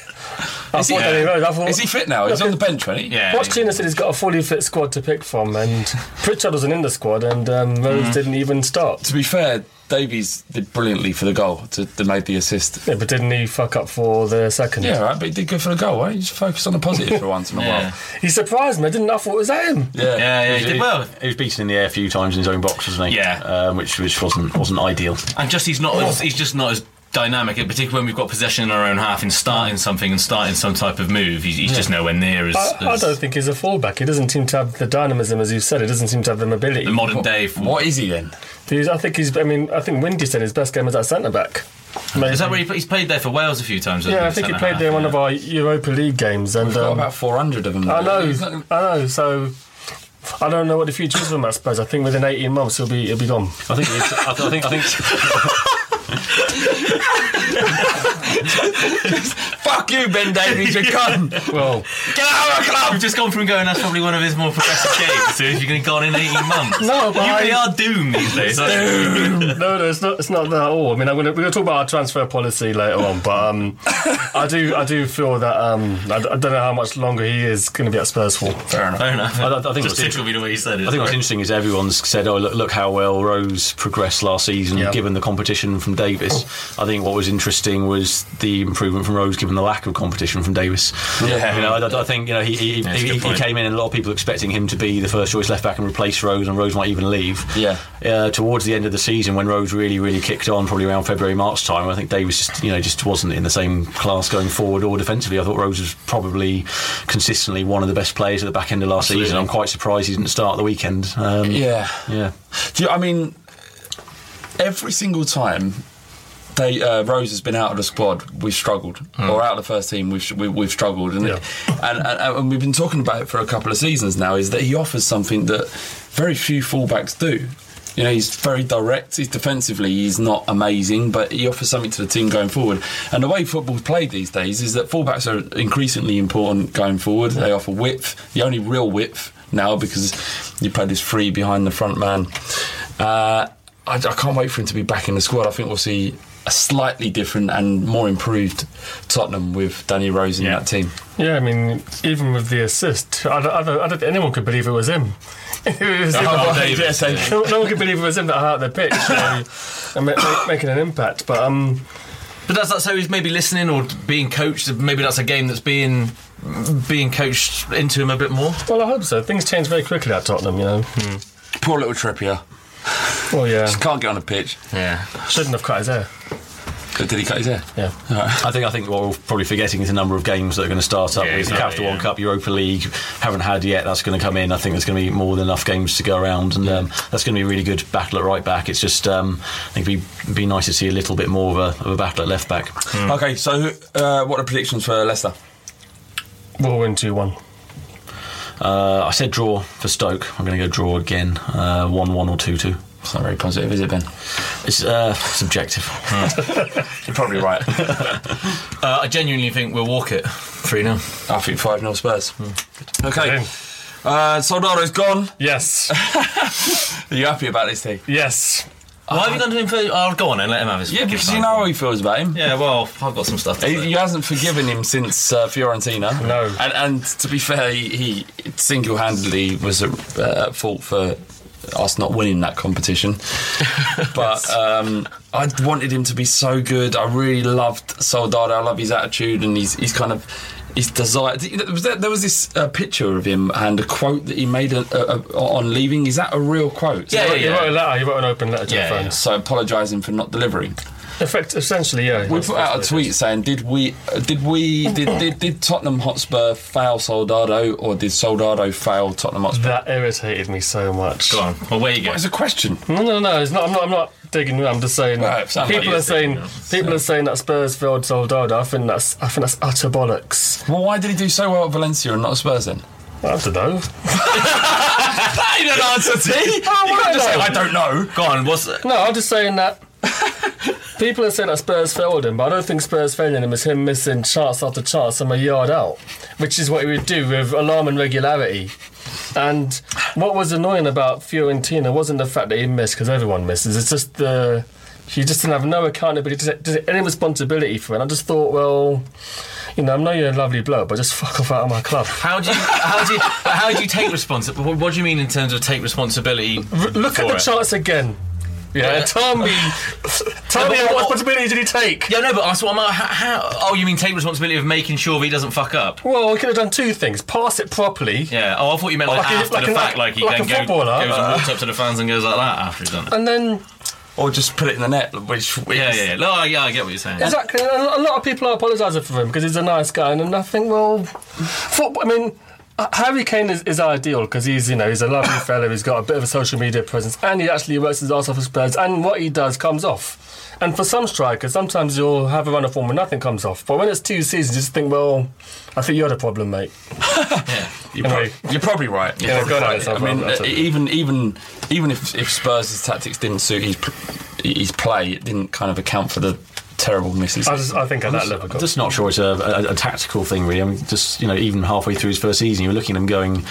I Is he- thought Danny Rose. I thought, Is he fit now? He's on the bench, right? Yeah. Pochettino said he's got a fully fit squad to pick from, and Pritchard wasn't in the squad, and um, Rose Mm. didn't even start. To be fair, Davies did brilliantly for the goal to, to make the assist. Yeah, but didn't he fuck up for the second? Yeah, right, but he did good for the goal, right? You just focus on the positive for once in a while. He surprised me. I didn't. I thought it was that him? Yeah, he, He did well. He was beaten in the air a few times in his own box, wasn't he? Yeah. um, which which wasn't wasn't ideal. And just he's not. As, he's just not as dynamic, particularly when we've got possession in our own half and starting something and starting some type of move. He's, he's just nowhere near as. I, I don't think he's a fullback. He doesn't seem to have the dynamism, as you said. He doesn't seem to have the mobility. the modern day. What is he then? He's, I think he's. I mean, I think Windy said his best game was at centre back. Is that where he, he's played there for Wales a few times? Yeah, I think he played centre-half, there in one of our Europa League games, and We've got um, about 400 of them. I know, not- I know. So I don't know what the future is for him. I suppose. I think within eighteen months he'll be he'll be gone. I think it's, I, th- I think I think just Fuck you, Ben Davies, you cunt! Well, Get out of our club! We've just gone from going, that's probably one of his more progressive games to if you're going to go on in 18 months. No, but You I- really are doomed these days. no, no, it's not. It's not that at all. I mean, I'm gonna, we're going to talk about our transfer policy later on, but um, I do, I do feel that um, I, I don't know how much longer he is going to be at Spurs for. Fair enough. Fair enough. I, I think just what's tickled the way you said it. I think what's interesting is everyone's said, "Oh, look, look how well Rose progressed last season, Yep. given the competition from Davies." I think what was interesting was the improvement from Rose, given the lack of competition from Davies. Yeah. you know, I, I think you know he he, a he, he came in, and a lot of people expecting him to be the first choice left back and replace Rose, and Rose might even leave. Yeah. Uh, towards the end of the season, when Rose really, really kicked on, probably around February, March time, I think Davies just, you know, just wasn't in the same class going forward or defensively. I thought Rose was probably consistently one of the best players at the back end of last Absolutely. season. I'm quite surprised he didn't start the weekend. Um, Yeah. yeah. Do you, I mean, every single time uh, Rose has been out of the squad, we've struggled, or out of the first team, we've we, we've struggled, and, it- and, and and we've been talking about it for a couple of seasons now. Is that he offers something that very few fullbacks do. You know, he's very direct. He's defensively, he's not amazing, but he offers something to the team going forward. And the way football's played these days is that fullbacks are increasingly important going forward. They offer width, the only real width now, because you play this free behind the front man. Uh, I, I can't wait for him to be back in the squad. I think we'll see a slightly different and more improved Tottenham with Danny Rose in that team. Yeah, I mean, even with the assist, I don't, I don't, I don't think anyone could believe it was him. it was him Oh, Davies, no, no one could believe it was him that out the pitch so, and ma- ma- making an impact. But um, But that's that. So he's maybe listening or being coached. Maybe that's a game that's being being coached into him a bit more. well, I hope so. Things change very quickly at Tottenham, you know. Poor little Trippier. Well, yeah, Just can't get on the pitch. Yeah. shouldn't have cut his hair. Did he cut his hair? Yeah. I think I think what we're probably forgetting is the number of games that are going to start up Yeah, with the exactly, Capital yeah. One Cup, Europa League. Haven't had yet. That's going to come in. I think there's going to be more than enough games to go around, and um, that's going to be a really good battle at right back. It's just um, I think it'd be, be nice to see a little bit more of a, of a battle at left back. Okay, so uh, what are predictions for Leicester? We'll win 2 1. Uh, I said draw for Stoke. I'm going to go draw again, uh, one-one or two-two. It's not very positive, is it, Ben? It's uh, subjective. You're probably right. Uh, I genuinely think we'll walk it three 0 I think 5 0 Spurs. Okay. Uh, Soldado's gone. Yes. Are you happy about this team? yes. Why have you gone to him for? Oh, go on and let him have his. Yeah, because you know how he feels about him. Yeah, well, I've got some stuff. To He, say. he hasn't forgiven him since uh, Fiorentina. No. And, and to be fair, he, he single-handedly was at, uh, at fault for us not winning that competition. but um, I wanted him to be so good. I really loved Soldado. I love his attitude and he's, he's kind of his desire. There, there was this uh, picture of him and a quote that he made uh uh on leaving. Is that a real quote? Yeah, yeah, He wrote a letter. He wrote an open letter to Yeah, yeah. So apologising for not delivering. Effect, essentially, yeah. We put out a that's what it tweet saying, "Did we? Uh, did we? Did, did did Tottenham Hotspur fail Soldado, or did Soldado fail Tottenham. Hotspur?" That irritated me so much. Go on. Well, where you go? What is a question? No, no, no. It's not. I'm not. I'm not digging. I'm just saying. Right, sounds like people you're are saying. digging, People are saying that Spurs failed Soldado. I think that's. I think that's utter bollocks. Well, why did he do so well at Valencia and not at Spurs then? I don't know. that ain't an answer, T. Oh, you can't just say, "I don't know." Go on. What's it? No, I'm just saying that. People are saying that Spurs failed him, but I don't think Spurs failing him is him missing chance after chance from a yard out, which is what he would do with alarming regularity. And what was annoying about Fiorentina wasn't the fact that he missed, because everyone misses. It's just the he just didn't have no accountability, any responsibility for it. And I just thought, well, you know, I know you're a lovely bloke, but just fuck off out of my club. How do you how do you how do you take responsibility? What, do you mean in terms of take responsibility? R- look at the it? chance again. Yeah, Yeah. tell me, tell me what what- responsibility did he take? Yeah, no, but I what I'm how, how. Oh, you mean take responsibility of making sure he doesn't fuck up? Well, we could have done two things: pass it properly, Yeah. Oh, I thought you meant like, Like a- after like the a- fact, like he like then a go, goes and uh, walks up to the fans and goes like that after he's done it. and then Or just put it in the net, which, which Yeah, yeah, yeah. No, yeah, I get what you're saying. Exactly. A a lot of people are apologising for him because he's a nice guy, and I think, well, football, I mean, uh, Harry Kane is, is ideal because he's, you know, he's a lovely fella. He's got a bit of a social media presence, and he actually works his arse off for Spurs, and what he does comes off. And for some strikers, sometimes you'll have a run of form and nothing comes off. But when it's two seasons, you just think, well, I think you're the problem, mate. You're, Anyway. prob- you're probably right. You're Yeah, probably right. I mean, I'll- I'll- uh, even even even if if Spurs' tactics didn't suit his pr- his play, it didn't kind of account for the terrible misses. I, just, I think at that level, I'm just not sure it's a, a, a tactical thing, really. I mean, just you know, even halfway through his first season, you're looking at him going.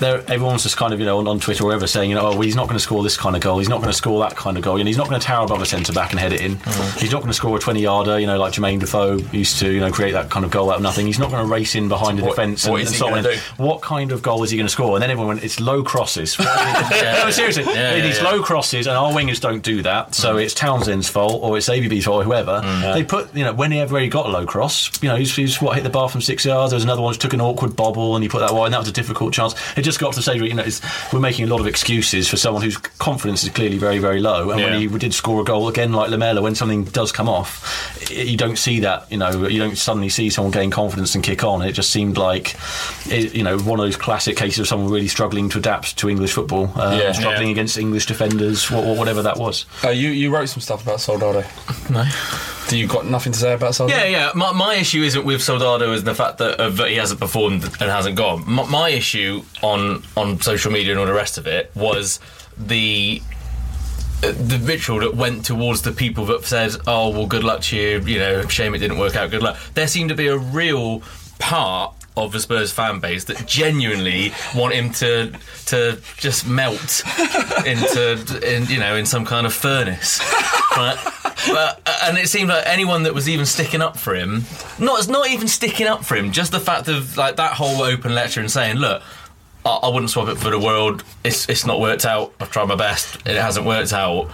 There, everyone's just kind of you know on, on Twitter or whatever saying you know oh well, he's not going to score this kind of goal, he's not going to score that kind of goal, and he's not going to tower above a centre back and head it in. Mm. He's not going to score a 20 yarder, you know, like Jermaine Defoe used to, you know, create that kind of goal out of nothing. He's not going to race in behind the defence and, is and so on. What kind of goal is he going to score? And then everyone went, it's low crosses. no, seriously, Yeah, yeah, is yeah. low crosses, and our wingers don't do that. So mm. it's Townsend's fault, or it's ABB's fault, or whoever. They put, you know, whenever he ever he got a low cross, you know, he's, he's what hit the bar from six yards. There was another one which took an awkward bobble, and he put that wide, and that was a difficult chance. It just got to the stage where you know it's, we're making a lot of excuses for someone whose confidence is clearly very, very low. And Yeah. when he did score a goal again, like Lamela, when something does come off, i- you don't see that. You know, you don't suddenly see someone gain confidence and kick on. It just seemed like, it, you know, one of those classic cases of someone really struggling to adapt to English football, uh, Yeah. struggling Yeah. against English defenders, wha- wha- whatever that was. Uh, you you wrote some stuff about Soldado. No. Do you got nothing to say about Soldado? Yeah, yeah. My, my issue isn't with Soldado is the fact that, uh, that he hasn't performed and hasn't gone. My, my issue on on social media and all the rest of it was the uh, the ritual that went towards the people that said, "Oh, well, good luck to you. You know, shame it didn't work out. Good luck." There seemed to be a real part of the Spurs fan base that genuinely want him to to just melt into in you know in some kind of furnace. Right? But, uh, and it seemed like anyone that was even sticking up for him, not not even sticking up for him, just the fact of like that whole open lecture and saying, "Look, I, I wouldn't swap it for the world. It's it's not worked out. I've tried my best. It hasn't worked out."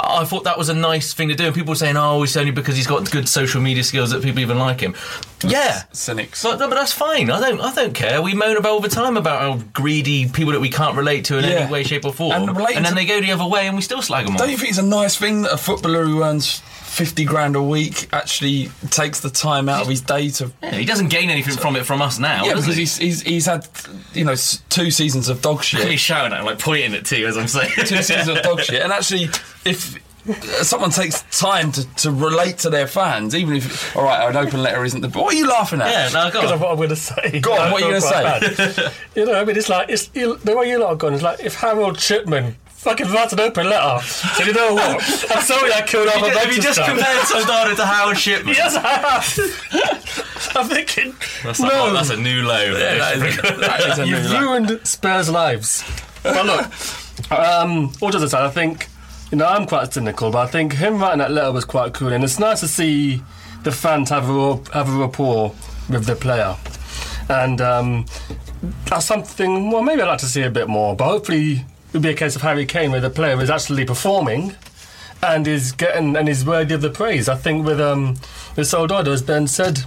I thought that was a nice thing to do. And people were saying, "Oh, it's only because he's got good social media skills that people even like him." Yeah, cynics. But, no, but that's fine. I don't. I don't care. We moan about all the time about how greedy people that we can't relate to in Yeah. any way, shape, or form, And and, then they go the other way, and we still slag them off. Don't you think it's a nice thing that a footballer who earns fifty grand a week actually takes the time out of his day to? Yeah, he doesn't gain anything from it from us now. Yeah, because he? he's, he's he's had you know two seasons of dog shit. He's shouting at like pointing at you as I'm saying. two seasons of dog shit. And actually, if someone takes time to, to relate to their fans, even if all right, an open letter isn't the. What are you laughing at? Yeah, no, go Because on. of what I'm going to say. Go on, I what are you gonna quite bad. you know, I mean, it's like it's you, the way you lot have gone. It's like if Harold Shipman fucking writes an open letter. So you know what? I'm sorry I killed off a Have you just Manchester. compared Soldado to Howard Shipman? Yes, I have. I'm thinking. That's, no, a, that's a new low. Yeah, that is that is a new You've low. ruined Spurs' lives. But look, um, all jokes aside, I think you know, I'm quite cynical, but I think him writing that letter was quite cool, and it's nice to see the fans have a have a rapport with the player, and um, that's something. Well, maybe I'd like to see a bit more, but hopefully it'll be a case of Harry Kane where the player is actually performing and is getting and is worthy of the praise. I think with um with Soldado, as Ben said,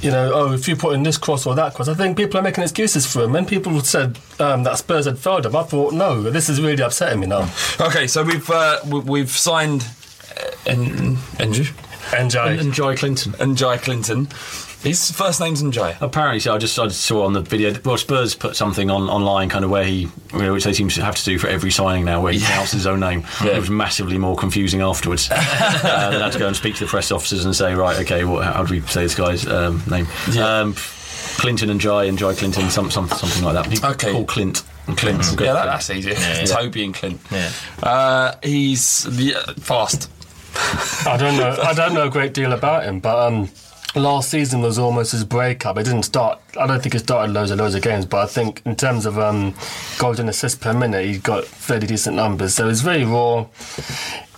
you know, oh, if you put in this cross or that cross, I think people are making excuses for him. When people said um, that Spurs had failed him, I thought, no, this is really upsetting me now. Okay, so we've uh, we- we've signed uh, En- Enju. Enjoy. Enjoy Clinton. Enjoy Clinton. His first name's Enjoy. Apparently, so I just, I just saw on the video. Well, Spurs put something on online, kind of where he, which they seem to have to do for every signing now, where he pronounces his own name. Yeah. It was massively more confusing afterwards. uh, they had to go and speak to the press officers and say, right, okay, what, how do we say this guy's um, name? Um, Clinton and Jai and Jai Clinton, some, some, something like that. People Okay. call Clint. and Clint. Good. Yeah, that, that's easy. Yeah. Toby and Clint. Yeah. Uh, he's the, fast. I don't know. I don't know a great deal about him, but um, last season was almost his breakup. It didn't start. I don't think he started loads and loads of games, but I think in terms of um, goals and assists per minute, he got fairly decent numbers. So he's very raw.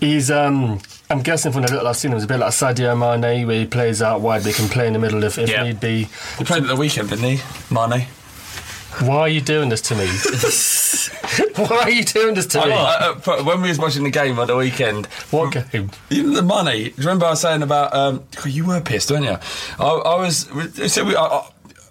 He's. Um, I'm guessing from the little I've seen him, he's a bit like Sadio Mane, where he plays out wide, but he can play in the middle if, if Yeah. need be. He played at the weekend, didn't he, Mane? Why are you doing this to me? Why are you doing this to I- me? I- uh, but when we was watching the game on the weekend, what game? The money. Do you remember I was saying about? Um, you were pissed, weren't you? I, I was. So we,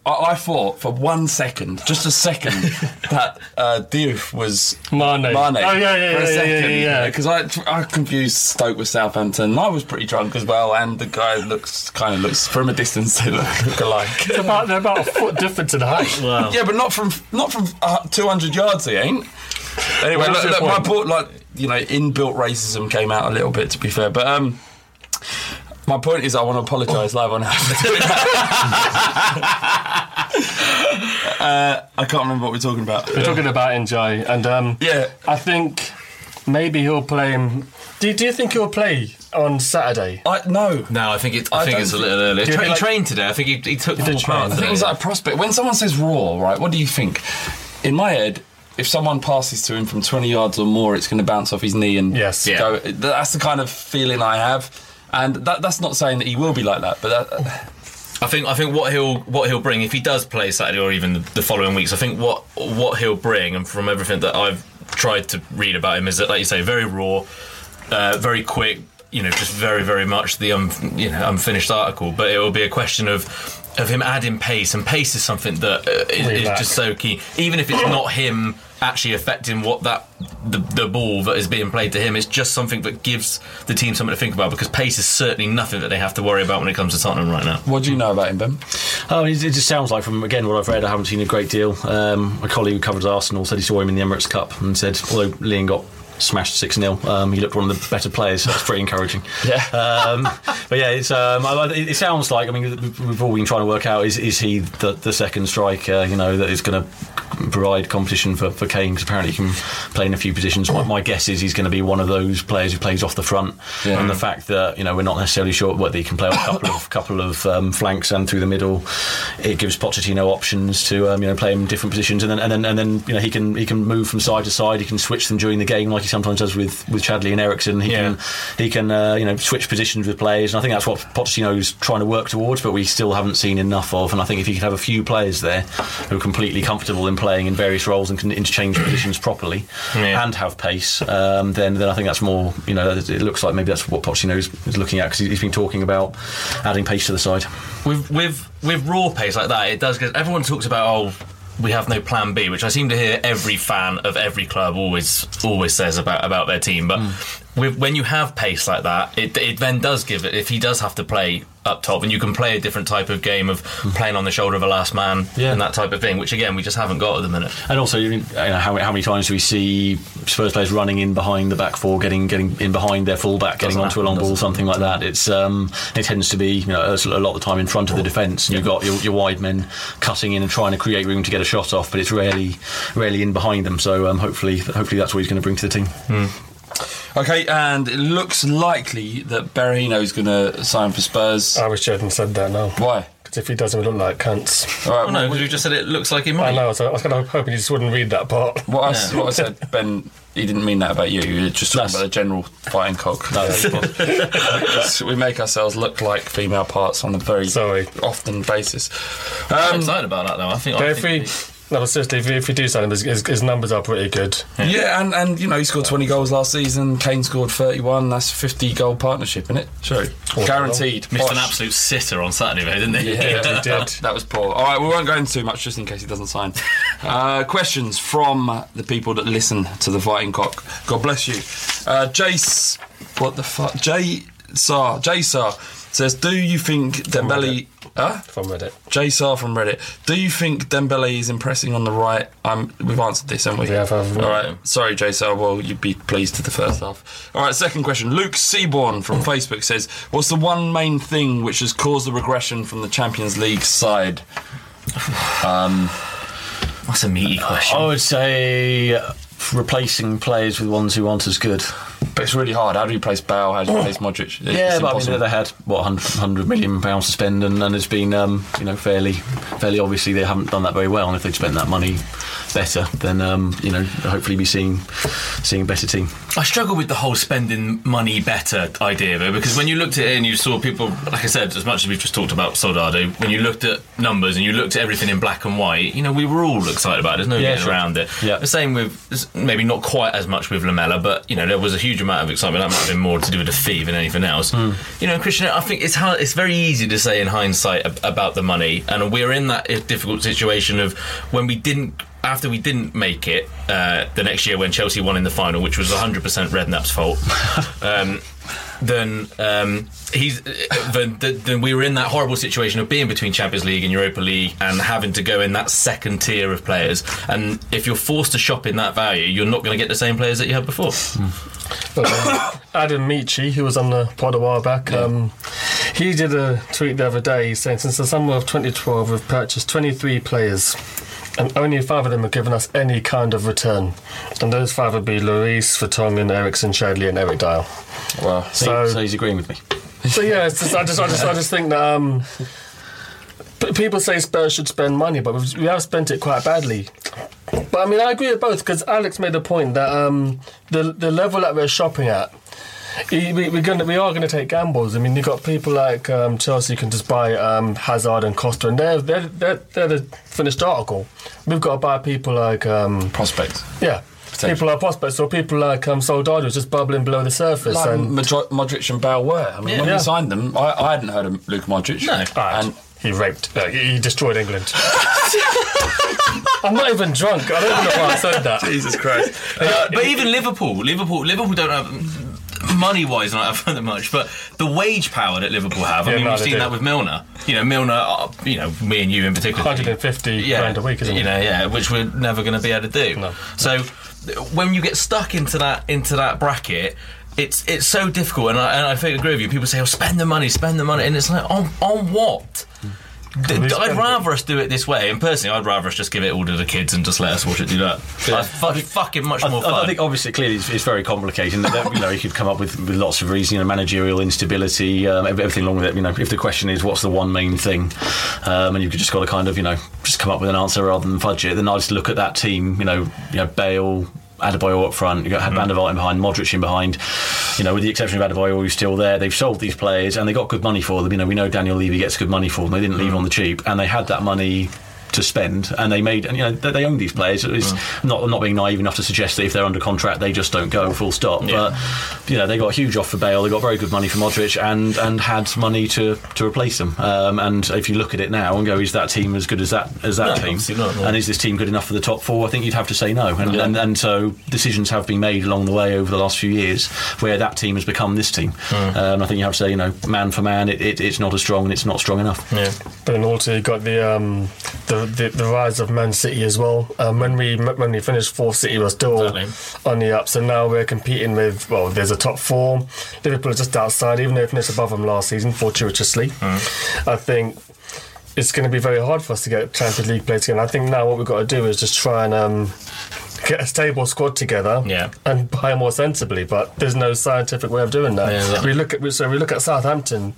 I, I, I thought for one second, just a second, that uh, Diouf was Mane. Mane. Oh, yeah, yeah, for a yeah, yeah, second, yeah, yeah. Because I, I confused Stoke with Southampton. I was pretty drunk as well, and the guy looks kind of looks from a distance they look, look alike. It's about, they're about a foot difference in height. Yeah, but not from not from uh, 200 yards. He ain't. Anyway, What look, look, my point? point, like you know, inbuilt racism came out a little bit, to be fair. But um, my point is, I want to apologise live on air. for doing that. uh, I can't remember what we're talking about. We're talking about Enjoy, and um, yeah, I think maybe he'll play him. Do, do you think he'll play on Saturday? I no, No, I think it. I, I think it's a little early. Do Tra- like- he trained today. I think he, he took He full part train. I think today. it was like a prospect. When someone says raw, right? What do you think? In my head. If someone passes to him from 20 yards or more, it's going to bounce off his knee and Yes. Yeah. go. That's the kind of feeling I have, and that, that's not saying that he will be like that, but that, I think I think what he'll what he'll bring if he does play Saturday or even the, following weeks. I think what what he'll bring, and from everything that I've tried to read about him, is that like you say, very raw, uh, very quick. You know, just very very much the you know unfinished article. But it will be a question of of him adding pace, and pace is something that uh, is, is just so key. Even if it's not him actually affecting what that the, the ball that is being played to him, it's just something that gives the team something to think about because pace is certainly nothing that they have to worry about when it comes to Tottenham right now. what do you know about him, Ben? Oh, it it just sounds like from again what I've read. I haven't seen a great deal. Um, a colleague who covers Arsenal said he saw him in the Emirates Cup and said, although Lyon got smashed six 0 um, he looked one of the better players. So that's pretty encouraging. Yeah. Um, but yeah, it's um, it, sounds like I mean we've we've all been trying to work out is is he the, the second striker? You know that is going to provide competition for, for Kane because apparently he can play in a few positions. My, my guess is he's going to be one of those players who plays off the front. Yeah. And the fact that you know we're not necessarily sure whether he can play on a couple of couple of um, flanks and through the middle, it gives Pochettino options to um, you know play him in different positions, and then and then and then you know he can he can move from side to side. He can switch them during the game like he sometimes does with with Chadli and Eriksen. He Yeah. can he can uh, you know switch positions with players, and I think that's what Pochettino's trying to work towards, but we still haven't seen enough of. And I think if he could have a few players there who are completely comfortable in playing in various roles and can interchange positions properly Yeah. and have pace, um, then then I think that's more you know it looks like maybe that's what Pochettino is, is looking at because he's been talking about adding pace to the side. with with with raw pace like that, it does. Get, everyone talks about oh, we have no plan B, which I seem to hear every fan of every club always always says about about their team. But hmm. With, when you have pace like that, it it then does give it. If he does have to play up top, and you can play a different type of game of playing on the shoulder of a last man Yeah. and that type of thing, which again we just haven't got at the minute. And also, you know, how, how many times do we see Spurs players running in behind the back four, getting getting in behind their fullback, getting onto a long ball, something like that? It's um, it tends to be you know a lot of the time in front of the defence, and you've got your, your wide men cutting in and trying to create room to get a shot off, but it's rarely rarely in behind them. So um, hopefully, hopefully that's what he's going to bring to the team. Okay, and it looks likely that Berahino is going to sign for Spurs. I wish you hadn't said that now. Why? Because if he doesn't, we look like cunts. All Oh, no, because you just said it looks like he might. I know, so I was kind of hoping you just wouldn't read that part. What I, what I said, Ben, he didn't mean that about you. You were just talking about the general fighting cock. No, Because we make ourselves look like female parts on a very Sorry. often basis. I'm Um, excited about that though. I think. But I if think we, no, but seriously, if, if you do sign him, his, his, his numbers are pretty good. yeah, and, and you know he scored 20 goals last season. Kane scored 31. That's a 50 goal partnership, isn't it? Sure, guaranteed. missed an absolute sitter on Saturday, though, didn't he? Yeah, he did. That was poor. All right, we won't go into too much just in case he doesn't sign. Uh, questions from the people that listen to the Fighting Cock. God bless you. Uh, Jace, what the fuck? Jay Sar, Jay Sar says, "Do you think Dembele?" Huh? From Reddit. Jay Sar from Reddit. Do you think Dembele is impressing on the right? Um, we've answered this, haven't we? We have. All right. Sorry, Jay Sar. Well, you'd be pleased to the first half. All right. Second question. Luke Seaborn from Facebook says, "What's the one main thing which has caused the regression from the Champions League side?" Um, That's a meaty question. I would say replacing players with ones who aren't as good. But it's really hard. How do you place Bale? How do you place Modric? It's yeah, but I mean, they had what 100, 100 million pounds to spend, and, and it's been um, you know fairly, fairly obviously they haven't done that very well. And if they'd spent that money better, then um, you know hopefully be seeing seeing a better team. I struggle with the whole spending money better idea though, because when you looked at it and you saw people, like I said, as much as we've just talked about Soldado, when you looked at numbers and you looked at everything in black and white, you know, we were all excited about it. There's no Yeah, getting sure. around it. Yeah. The same with, maybe not quite as much with Lamela, but, you know, there was a huge amount of excitement. That might have been more to do with the fee than anything else. Hmm. You know, Christian, I think it's hard, it's very easy to say in hindsight about the money, and we're in that difficult situation of when we didn't after we didn't make it uh, the next year when Chelsea won in the final, which was 100% Redknapp's fault. um, then um, he's then, then we were in that horrible situation of being between Champions League and Europa League and having to go in that second tier of players. And if you're forced to shop in that value, you're not going to get the same players that you had before. But, um, Adam Michi, who was on the pod a while back, um, he did a tweet the other day saying since the summer of 2012 we've purchased 23 players and only five of them have given us any kind of return. And those five would be Lloris, Vertonghen, Eriksen, Chadli and Eric Dier. Wow. So, so he's agreeing with me. So yeah, it's just, I just, I just, I just think that um, p- people say Spurs should spend money, but we've, we have spent it quite badly. But I mean, I agree with both because Alex made a point that um, the the level that we're shopping at. We, we- we're gonna, we are going to take gambles. I mean, you've got people like um, Chelsea who can just buy um, Hazard and Costa, and they're, they're, they're, they're the finished article. We've got to buy people like. Um, prospects. Yeah. People are prospects, or people like um, Soldado who's just bubbling below the surface. Like and Modric, Modric and Bale were. I mean, Yeah. when Yeah. we signed them, I, I hadn't heard of Luka Modric. No. And He raped. Uh, he he destroyed England. I'm not even drunk. I don't even know why I said that. Jesus Christ. Uh, but even Liverpool, Liverpool, Liverpool don't have money wise not have that much, but the wage power that Liverpool have. I Yeah, mean, no, we've seen do. that with Milner. You know, Milner. Uh, you know, me and you in particular. 150 grand a week, isn't you it? know, yeah, which we're never going to be able to do. No. So when you get stuck into that into that bracket. It's it's so difficult, and I, and I think I agree with you. People say, "Oh, spend the money, spend the money," and it's like, on on what? D- I'd rather us do it this way, and personally, I'd rather us just give it all to the kids and just let us watch it do that. Yeah. That's fucking, fucking much I, more I- fun. I think obviously clearly it's, it's very complicated. that, you know, you could come up with, with lots of reasons. You know, managerial instability, um, everything along with it. You know, if the question is what's the one main thing, um, and you've just got to kind of you know just come up with an answer rather than fudge it. Then I just look at that team. You know, you know Bale. Adebayor up front, you've got had hmm. Van der Vaart in behind, Modric in behind. You know, with the exception of Adebayor, who's still there, they've sold these players and they got good money for them. You know, we know Daniel Levy gets good money for them. They didn't leave hmm. on the cheap, and they had that money to spend, and they made, and you know, they, they own these players. It's not not being naive enough to suggest that if they're under contract, they just don't go full stop. But you know, they got a huge offer for Bale, they got very good money for Modric, and and had money to to replace them. Um, and if you look at it now and go, is that team as good as that as that No, team? not, no. And is this team good enough for the top four? I think you'd have to say no. And, and and so decisions have been made along the way over the last few years where that team has become this team. Um, I think you have to say, you know, man for man, it, it, it's not as strong and it's not strong enough. yeah. But then also you got the um, the, the the rise of Man City as well. Um, when we when we finished fourth, City was still Exactly. on the up. So now we're competing with well, there's a top four. Liverpool are just outside, even though they finished above them last season, fortuitously. I think. It's going to be very hard for us to get Champions League players again. I think now what we've got to do is just try and um, get a stable squad together Yeah. and buy more sensibly. But there's no scientific way of doing that. Yeah, exactly. We look at so we look at Southampton,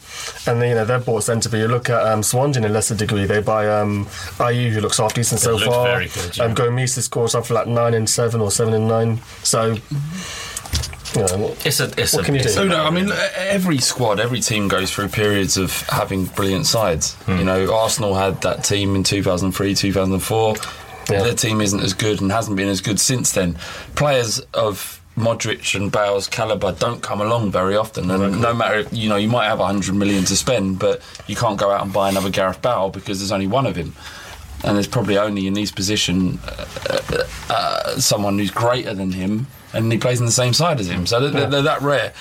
and you know they're bought sensibly. You look at um, Swansea in a lesser degree. They buy um, Ayew, who looks half decent so far. very good, yeah. Um, Gomis has scored something like nine and seven or seven and nine. So. You know, It's a. It's what a, can you do? So no, I mean, every squad, every team goes through periods of having brilliant sides. You know, Arsenal had that team in 2003, 2004. Their team isn't as good and hasn't been as good since then. Players of Modric and Bale's caliber don't come along very often, and no matter you know, you might have 100 million to spend, but you can't go out and buy another Gareth Bale because there's only one of him. And there's probably only in his position uh, uh, uh, someone who's greater than him, and he plays in the same side as him. So they're, they're, they're that rare.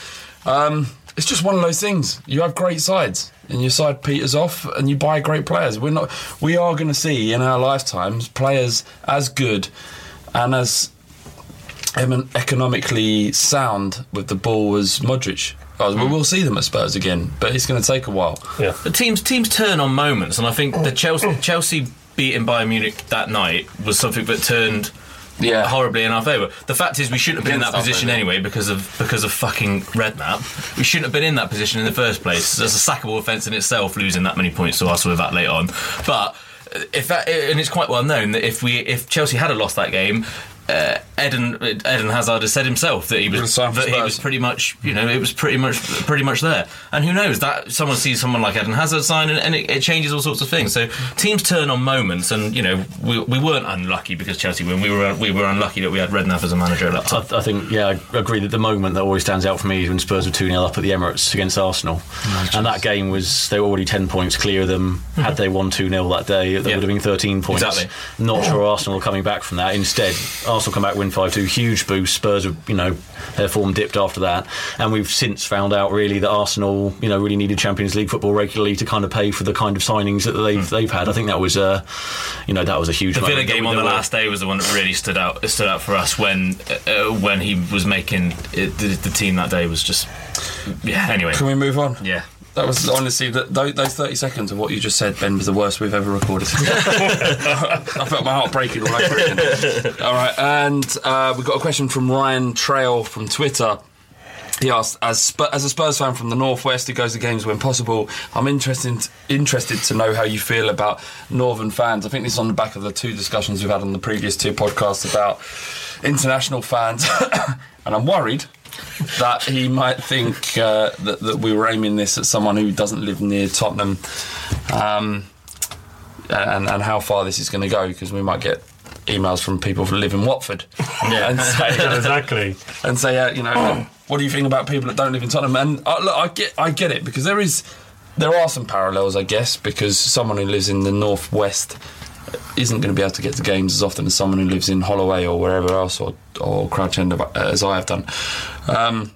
Um, it's just one of those things. You have great sides, and your side peters off, and you buy great players. We're not. We are going to see in our lifetimes players as good and as economically sound with the ball as Modric. Uh, we will see them at Spurs again, but it's going to take a while. Yeah. But teams teams turn on moments, and I think the Chelsea Chelsea beating Bayern Munich that night was something that turned yeah. horribly in our favour. The fact is, we shouldn't have been in that position anyway because of because of fucking Redknapp. We shouldn't have been in that position in the first place. There's a sackable offence in itself, losing that many points to Arsenal with that late on. But uh, if that and it's quite well known that if we if Chelsea had lost that game. Uh, Eden Eden Hazard has said himself that he was that he was pretty much you know it was pretty much pretty much there and who knows that someone sees someone like Eden Hazard sign and, and it, it changes all sorts of things so teams turn on moments and you know we, we weren't unlucky because Chelsea won we were we were unlucky that we had Redknapp as a manager at that time I, I think, yeah, I agree that the moment that always stands out for me is when Spurs were 2 0 up at the Emirates against Arsenal. and that game was, they were already 10 points clear of them. Had they won 2 0 that day, they would have been 13 points. Exactly. Not sure Arsenal were coming back from that. Instead, Arsenal come back, win 5 2, huge boost. Spurs, were, you know, their form dipped after that. And we've since found out, really, that Arsenal, you know, really needed Champions League football regularly to kind of pay for the kind of signings that they've, they've had. I think that was, uh, you know, that was a huge the Villa game on the last day was the one that really stood out stood out for us when uh, when he was making it, the, the team that day was just yeah anyway Can we move on? yeah That was honestly that those, thirty seconds of what you just said, Ben, was the worst we've ever recorded. I felt my heart breaking all over again. All right, and uh, we got a question from Ryan Trail from Twitter. He asked, as as a Spurs fan from the northwest who goes to games when possible, I'm interested interested to know how you feel about northern fans. I think this is on the back of the two discussions we've had on the previous two podcasts about international fans, and I'm worried that he might think uh, that, that we were aiming this at someone who doesn't live near Tottenham, um, and, and how far this is going to go because we might get emails from people who live in Watford Yeah. and say, exactly. and say, uh, you know, what do you think about people that don't live in Tottenham? And uh, look, I get, I get it because there is, there are some parallels, I guess, because someone who lives in the northwest isn't going to be able to get to games as often as someone who lives in Holloway or wherever else, or or Crouch End, as I have done. Um,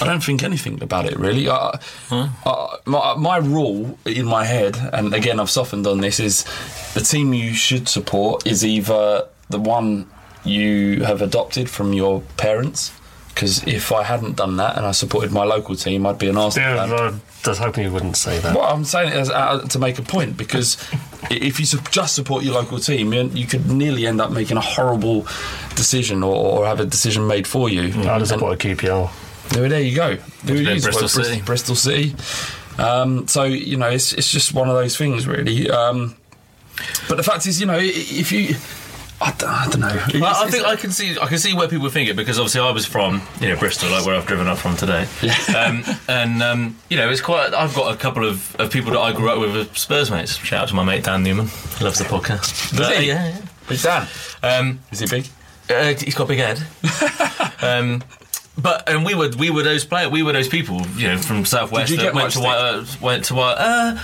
I don't think anything about it really. Uh, uh, my, my rule in my head, and again I've softened on this, is the team you should support is either the one you have adopted from your parents. Because if I hadn't done that and I supported my local team, I'd be an Arsenal Yeah, fan. I was hoping you wouldn't say that. Well, I'm saying it as, uh, to make a point because if you su- just support your local team, you, you could nearly end up making a horrible decision or, or have a decision made for you. I'd have supported QPR. There, there you go. There it. Bristol Well, Bris- City. Bristol City. Um, so you know, it's it's just one of those things, really. Um, but the fact is, you know, if you, I don't, I don't know. Well, I think I can see I can see where people think it because obviously I was from you know Bristol, like where I've driven up from today, um, and um, you know it's quite. I've got a couple of, of people that I grew up with as Spurs mates. Shout out to my mate Dan Newman, loves the podcast. Does Uh, he? Yeah, yeah. Big Dan. Um, Is he big? uh, he's got a big head. um, but and we were we were those players we were those people you know from southwest Did you that get went much to White, uh, went to White, uh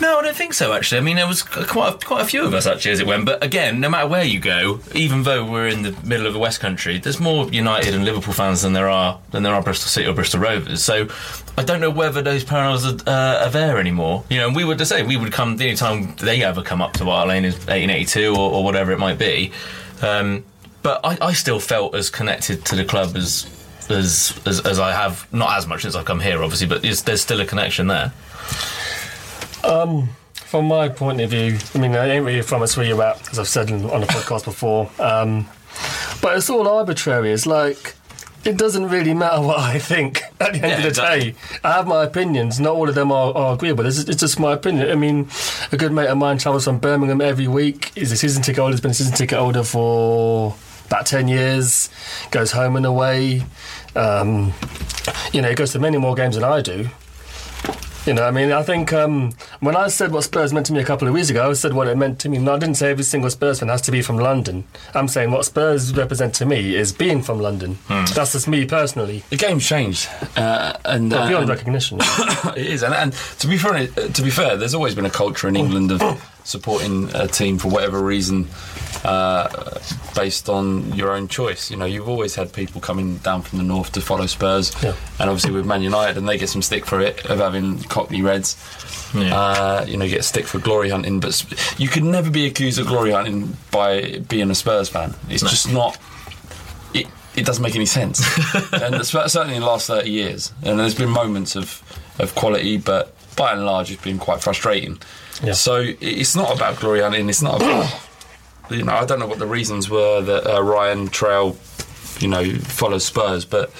no I don't think so actually. I mean there was quite a, quite a few of us actually as it went. But again no matter where you go even though we're in the middle of the West Country there's more United and Liverpool fans than there are than there are Bristol City or Bristol Rovers. So I don't know whether those parallels are, uh, are there anymore. You know and we would same we would come the only time they ever come up to White Lane is 1882 or, or whatever it might be. Um, but I, I still felt as connected to the club as as, as as I have not as much since I've come here, obviously, but is, there's still a connection there. Um, from my point of view, I mean, I ain't really from us where you're at, as I've said on the podcast before. Um, But it's all arbitrary. It's like it doesn't really matter what I think at the end Yeah, of the exactly. day. I have my opinions. Not all of them are, are agreeable. It's, it's just my opinion. I mean, a good mate of mine travels from Birmingham every week. He's a season ticket holder. He's been a season ticket holder for about 10 years. Goes home and away. Um, you know, he goes to many more games than I do. You know, I mean, I think um, when I said what Spurs meant to me a couple of weeks ago, I said what it meant to me. No, I didn't say every single Spurs fan has to be from London. I'm saying what Spurs represent to me is being from London. That's just me personally. The game's changed, uh, and Well, beyond and- recognition. it is, and, and to be fair, to be fair, there's always been a culture in England of supporting a team for whatever reason, uh, based on your own choice. You know, you've always had people coming down from the north to follow Spurs, Yeah. and obviously with Man United, and they get some stick for it of having Cockney Reds. Uh, you know, get stick for glory hunting, but you could never be accused of glory hunting by being a Spurs fan. It's just not. It, it doesn't make any sense, and certainly in the last thirty years. And there's been moments of, of quality, but by and large, it's been quite frustrating. Yeah. So it's not about glory hunting. It's not about you know. I don't know what the reasons were that uh, Ryan Trail, you know, follows Spurs, but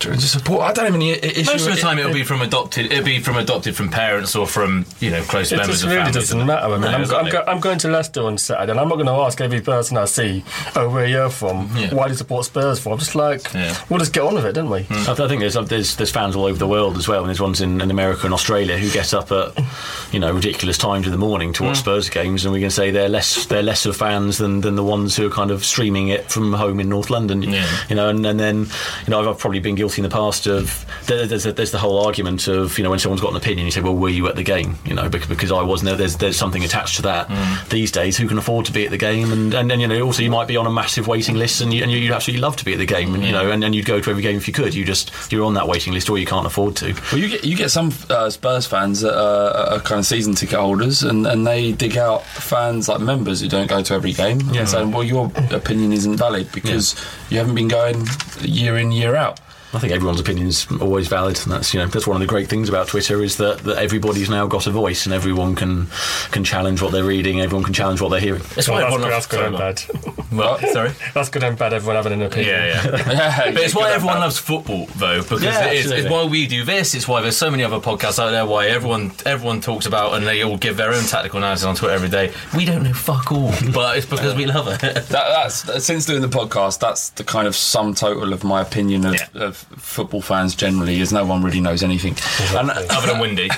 just support. I don't even i- issue. Most of the it- time, it'll it- be from adopted. It'll be from adopted from parents or from you know close It members just of really families. doesn't matter. I mean, No, I'm, I'm, go, I'm going to Leicester on Saturday, and I'm not going to ask every person I see, "Oh, where you're from? Yeah. Why do you support Spurs for?" I'm just like, Yeah. we'll just get on with it, don't we? Hmm. I th- I think there's, there's there's fans all over the world as well, and there's ones in, in America and Australia who get up at you know ridiculous times in the morning to watch hmm. Spurs games, and we can say they're less they're lesser fans than, than the ones who are kind of streaming it from home in North London. Yeah. You know, and, and then you know I've, I've probably been guilty in the past of there's a, there's the whole argument of you know when someone's got an opinion, you say, well, were you at the game? You know, because, because I wasn't there. There's there's something attached to that these days. Who can afford to be at the game? And and then you know also you might be on a massive waiting list, and you, and you'd absolutely love to be at the game, and you know, and, and you'd go to every game if you could. You just you're on that waiting list, or you can't afford to. Well, you get you get some uh, Spurs fans that are, are kind of season ticket holders, and, and they dig out fans like members who don't go to every game, Yeah. and saying, "Well, your opinion isn't valid because you haven't been going year in year out." I think everyone's opinion's always valid, and that's you know that's one of the great things about Twitter is that, that everybody's now got a voice, and everyone can can challenge what they're reading, everyone can challenge what they're hearing. That's Well, why that's, everyone good, loves that's good and bad. Well, sorry. That's good and bad. Everyone having an opinion. Yeah, yeah. yeah but it's why everyone loves football, though, because Yeah, it is. It's why we do this. It's why there's so many other podcasts out there. Why everyone everyone talks about and they all give their own tactical analysis on Twitter every day. We don't know fuck all, but it's because we love it. That, that's since doing the podcast. That's the kind of sum total of my opinion of, Yeah. of football fans generally. Is no one really knows anything, and, Other than Windy.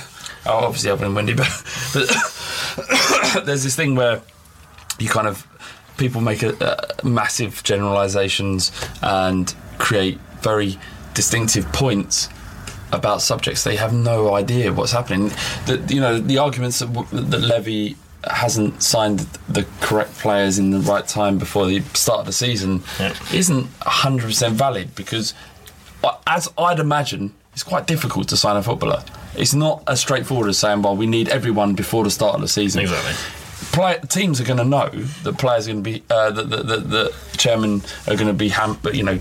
Oh, obviously other than Windy, but, but there's this thing where you kind of people make a, uh, massive generalizations and create very distinctive points about subjects they have no idea what's happening. That you know the arguments that, that Levy hasn't signed the correct players in the right time before the start of the season Yeah. isn't 100% valid because uh, as I'd imagine it's quite difficult to sign a footballer. It's not as straightforward as saying, well, we need everyone before the start of the season. Exactly. Play, teams are going to know that players are going to be, uh, that the, the, the chairman are going to be, ham- you know,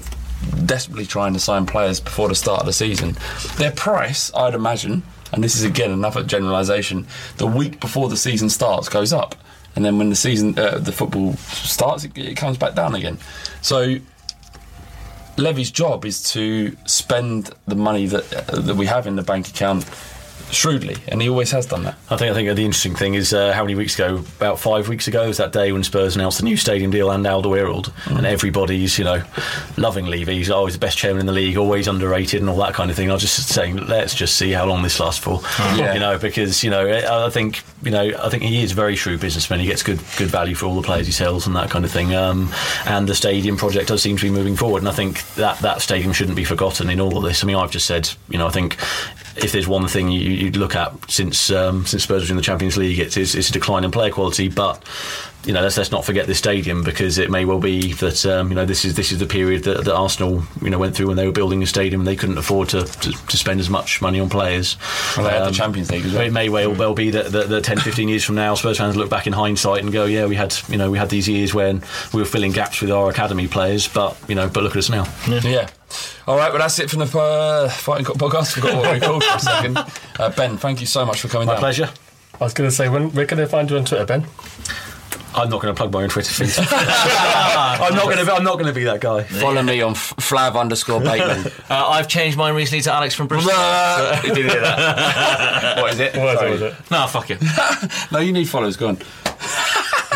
desperately trying to sign players before the start of the season. Their price, I'd imagine, and this is again another generalisation, the week before the season starts goes up, and then when the season, uh, the football starts, it, it comes back down again. So Levy's job is to spend the money that that we have in the bank account shrewdly, and he always has done that. I think I think the interesting thing is uh, how many weeks ago, about five weeks ago, was that day when Spurs announced the new stadium deal and Alderweireld, and everybody's you know loving Levy. He's always the best chairman in the league, always underrated, and all that kind of thing. I was just saying, let's just see how long this lasts for, Yeah. you know, because you know I I think you know I think he is a very shrewd businessman. He gets good good value for all the players he sells and that kind of thing. Um, and the stadium project does seem to be moving forward, and I think that that stadium shouldn't be forgotten in all of this. I mean, I've just said, you know, I think if there's one thing you, you'd look at since um, since Spurs was in the Champions League, it's, it's, it's a decline in player quality. But you know, let's let's not forget this stadium because it may well be that um, you know this is this is the period that, that Arsenal you know went through when they were building a stadium and they couldn't afford to, to, to spend as much money on players. Well, they had the Um, Champions League as well. It may well, well be that, that, that 10, 15 years from now, Spurs fans look back in hindsight and go, yeah, we had you know we had these years when we were filling gaps with our academy players, but you know, but look at us now. Yeah. All right, well, that's it from the uh, Fighting Cock podcast. Forgot what we called for a second. Uh, ben, thank you so much for coming My down. pleasure. I was going to say, when, where can they find you on Twitter, Ben? I'm not going to plug my own Twitter feed. I'm not going to. I'm not going to be that guy. Follow me on f- Flav underscore Bateman. Uh, I've changed mine recently to Alex from Bristol. Blah. Did you hear that? what is it? What was it, was it? No, fuck it. no, you need followers. Go on.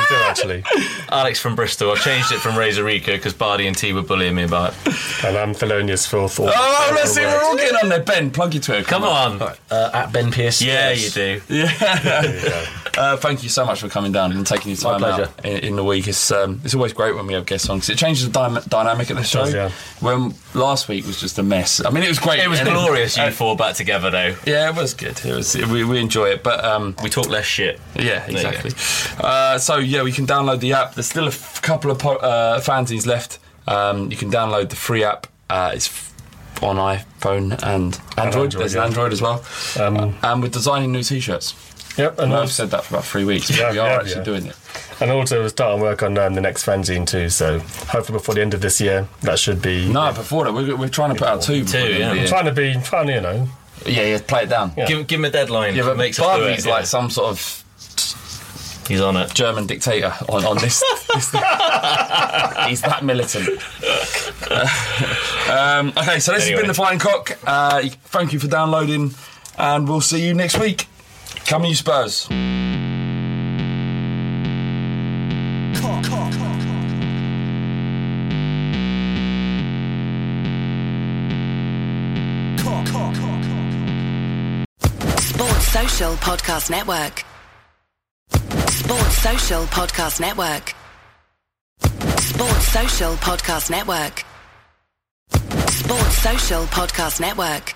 You do actually. Alex from Bristol. I've changed it from Razor Rica because Bardi and T were bullying me about it. And I'm Thelonious Phil Thorpe. Oh, let's see. We're all getting on there. Ben, plug your Twitter. Come on. Uh, at Ben Pearce. Yeah, you do. Yeah. Uh, thank you so much for coming down and taking your My time pleasure. out in, in the week. It's um, it's always great when we have guests on because it changes the dy- dynamic of the show. does, yeah. When last week was just a mess. I mean, it was great. It was And glorious, you uh, four back together, though. Yeah, it was good. It was. We, we enjoy it, but um, We talk less shit. yeah, exactly. Uh, so yeah, we can download the app. There's still a f- couple of po- uh, fanzines left. Um, you can download the free app. Uh, it's f- on iPhone and Android. Android, There's yeah. an Android as well. Um, and we're designing new T-shirts. Yep, and And I've said that for about three weeks. Yeah, we are yeah, actually yeah. doing it. and also we're starting work on um, the next fanzine too. So hopefully before the end of this year, that should be. No, before that, we're, we're trying to put out two. Two, the end yeah. the I'm trying to be, trying to, you know. Yeah, yeah, play it down. Yeah. Give, give him a deadline. Yeah, but Makes us do Barbie's it, like some sort of He's on it. German dictator on, on this. this He's that militant. um, okay, so this has been the Flying Cock. Uh, thank you for downloading, and we'll see you next week. Come you Spurs. Sports Social Podcast Network. Sports Social Podcast Network. Sports Social Podcast Network. Sports Social Podcast Network.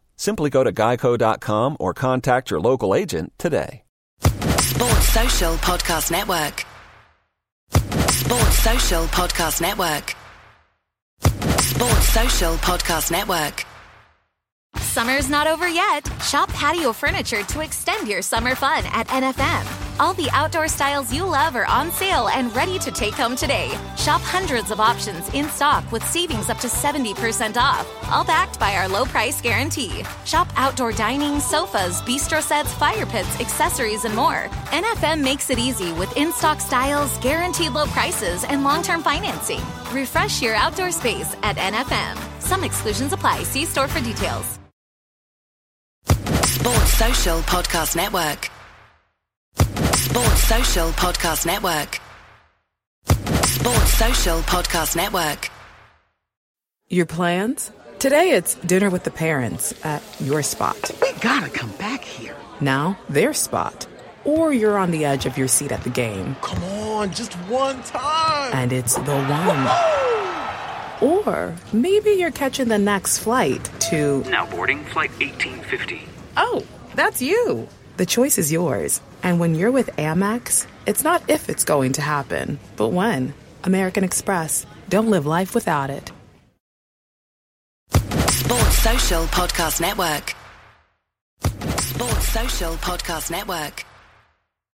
Simply go to geico.com or contact your local agent today. Sports Social Podcast Network. Sports Social Podcast Network. Sports Social Podcast Network. Summer's not over yet. Shop patio furniture to extend your summer fun at NFM. All the outdoor styles you love are on sale and ready to take home today. Shop hundreds of options in stock with savings up to 70% off, all backed by our low price guarantee. Shop outdoor dining, sofas, bistro sets, fire pits, accessories, and more. NFM makes it easy with in stock styles, guaranteed low prices, and long term financing. Refresh your outdoor space at NFM. Some exclusions apply. See store for details. Sports Social Podcast Network. Sports Social Podcast Network. Sports Social Podcast Network. Your plans? Today it's dinner with the parents at your spot. We gotta come back here. Now, their spot. Or you're on the edge of your seat at the game Come on, just one time. and it's the one. Or maybe you're catching the next flight to. Now boarding flight 1850. Oh, that's you. The choice is yours. And when you're with Amex, it's not if it's going to happen, but when. American Express. Don't live life without it. Sports Social Podcast Network. Sports Social Podcast Network.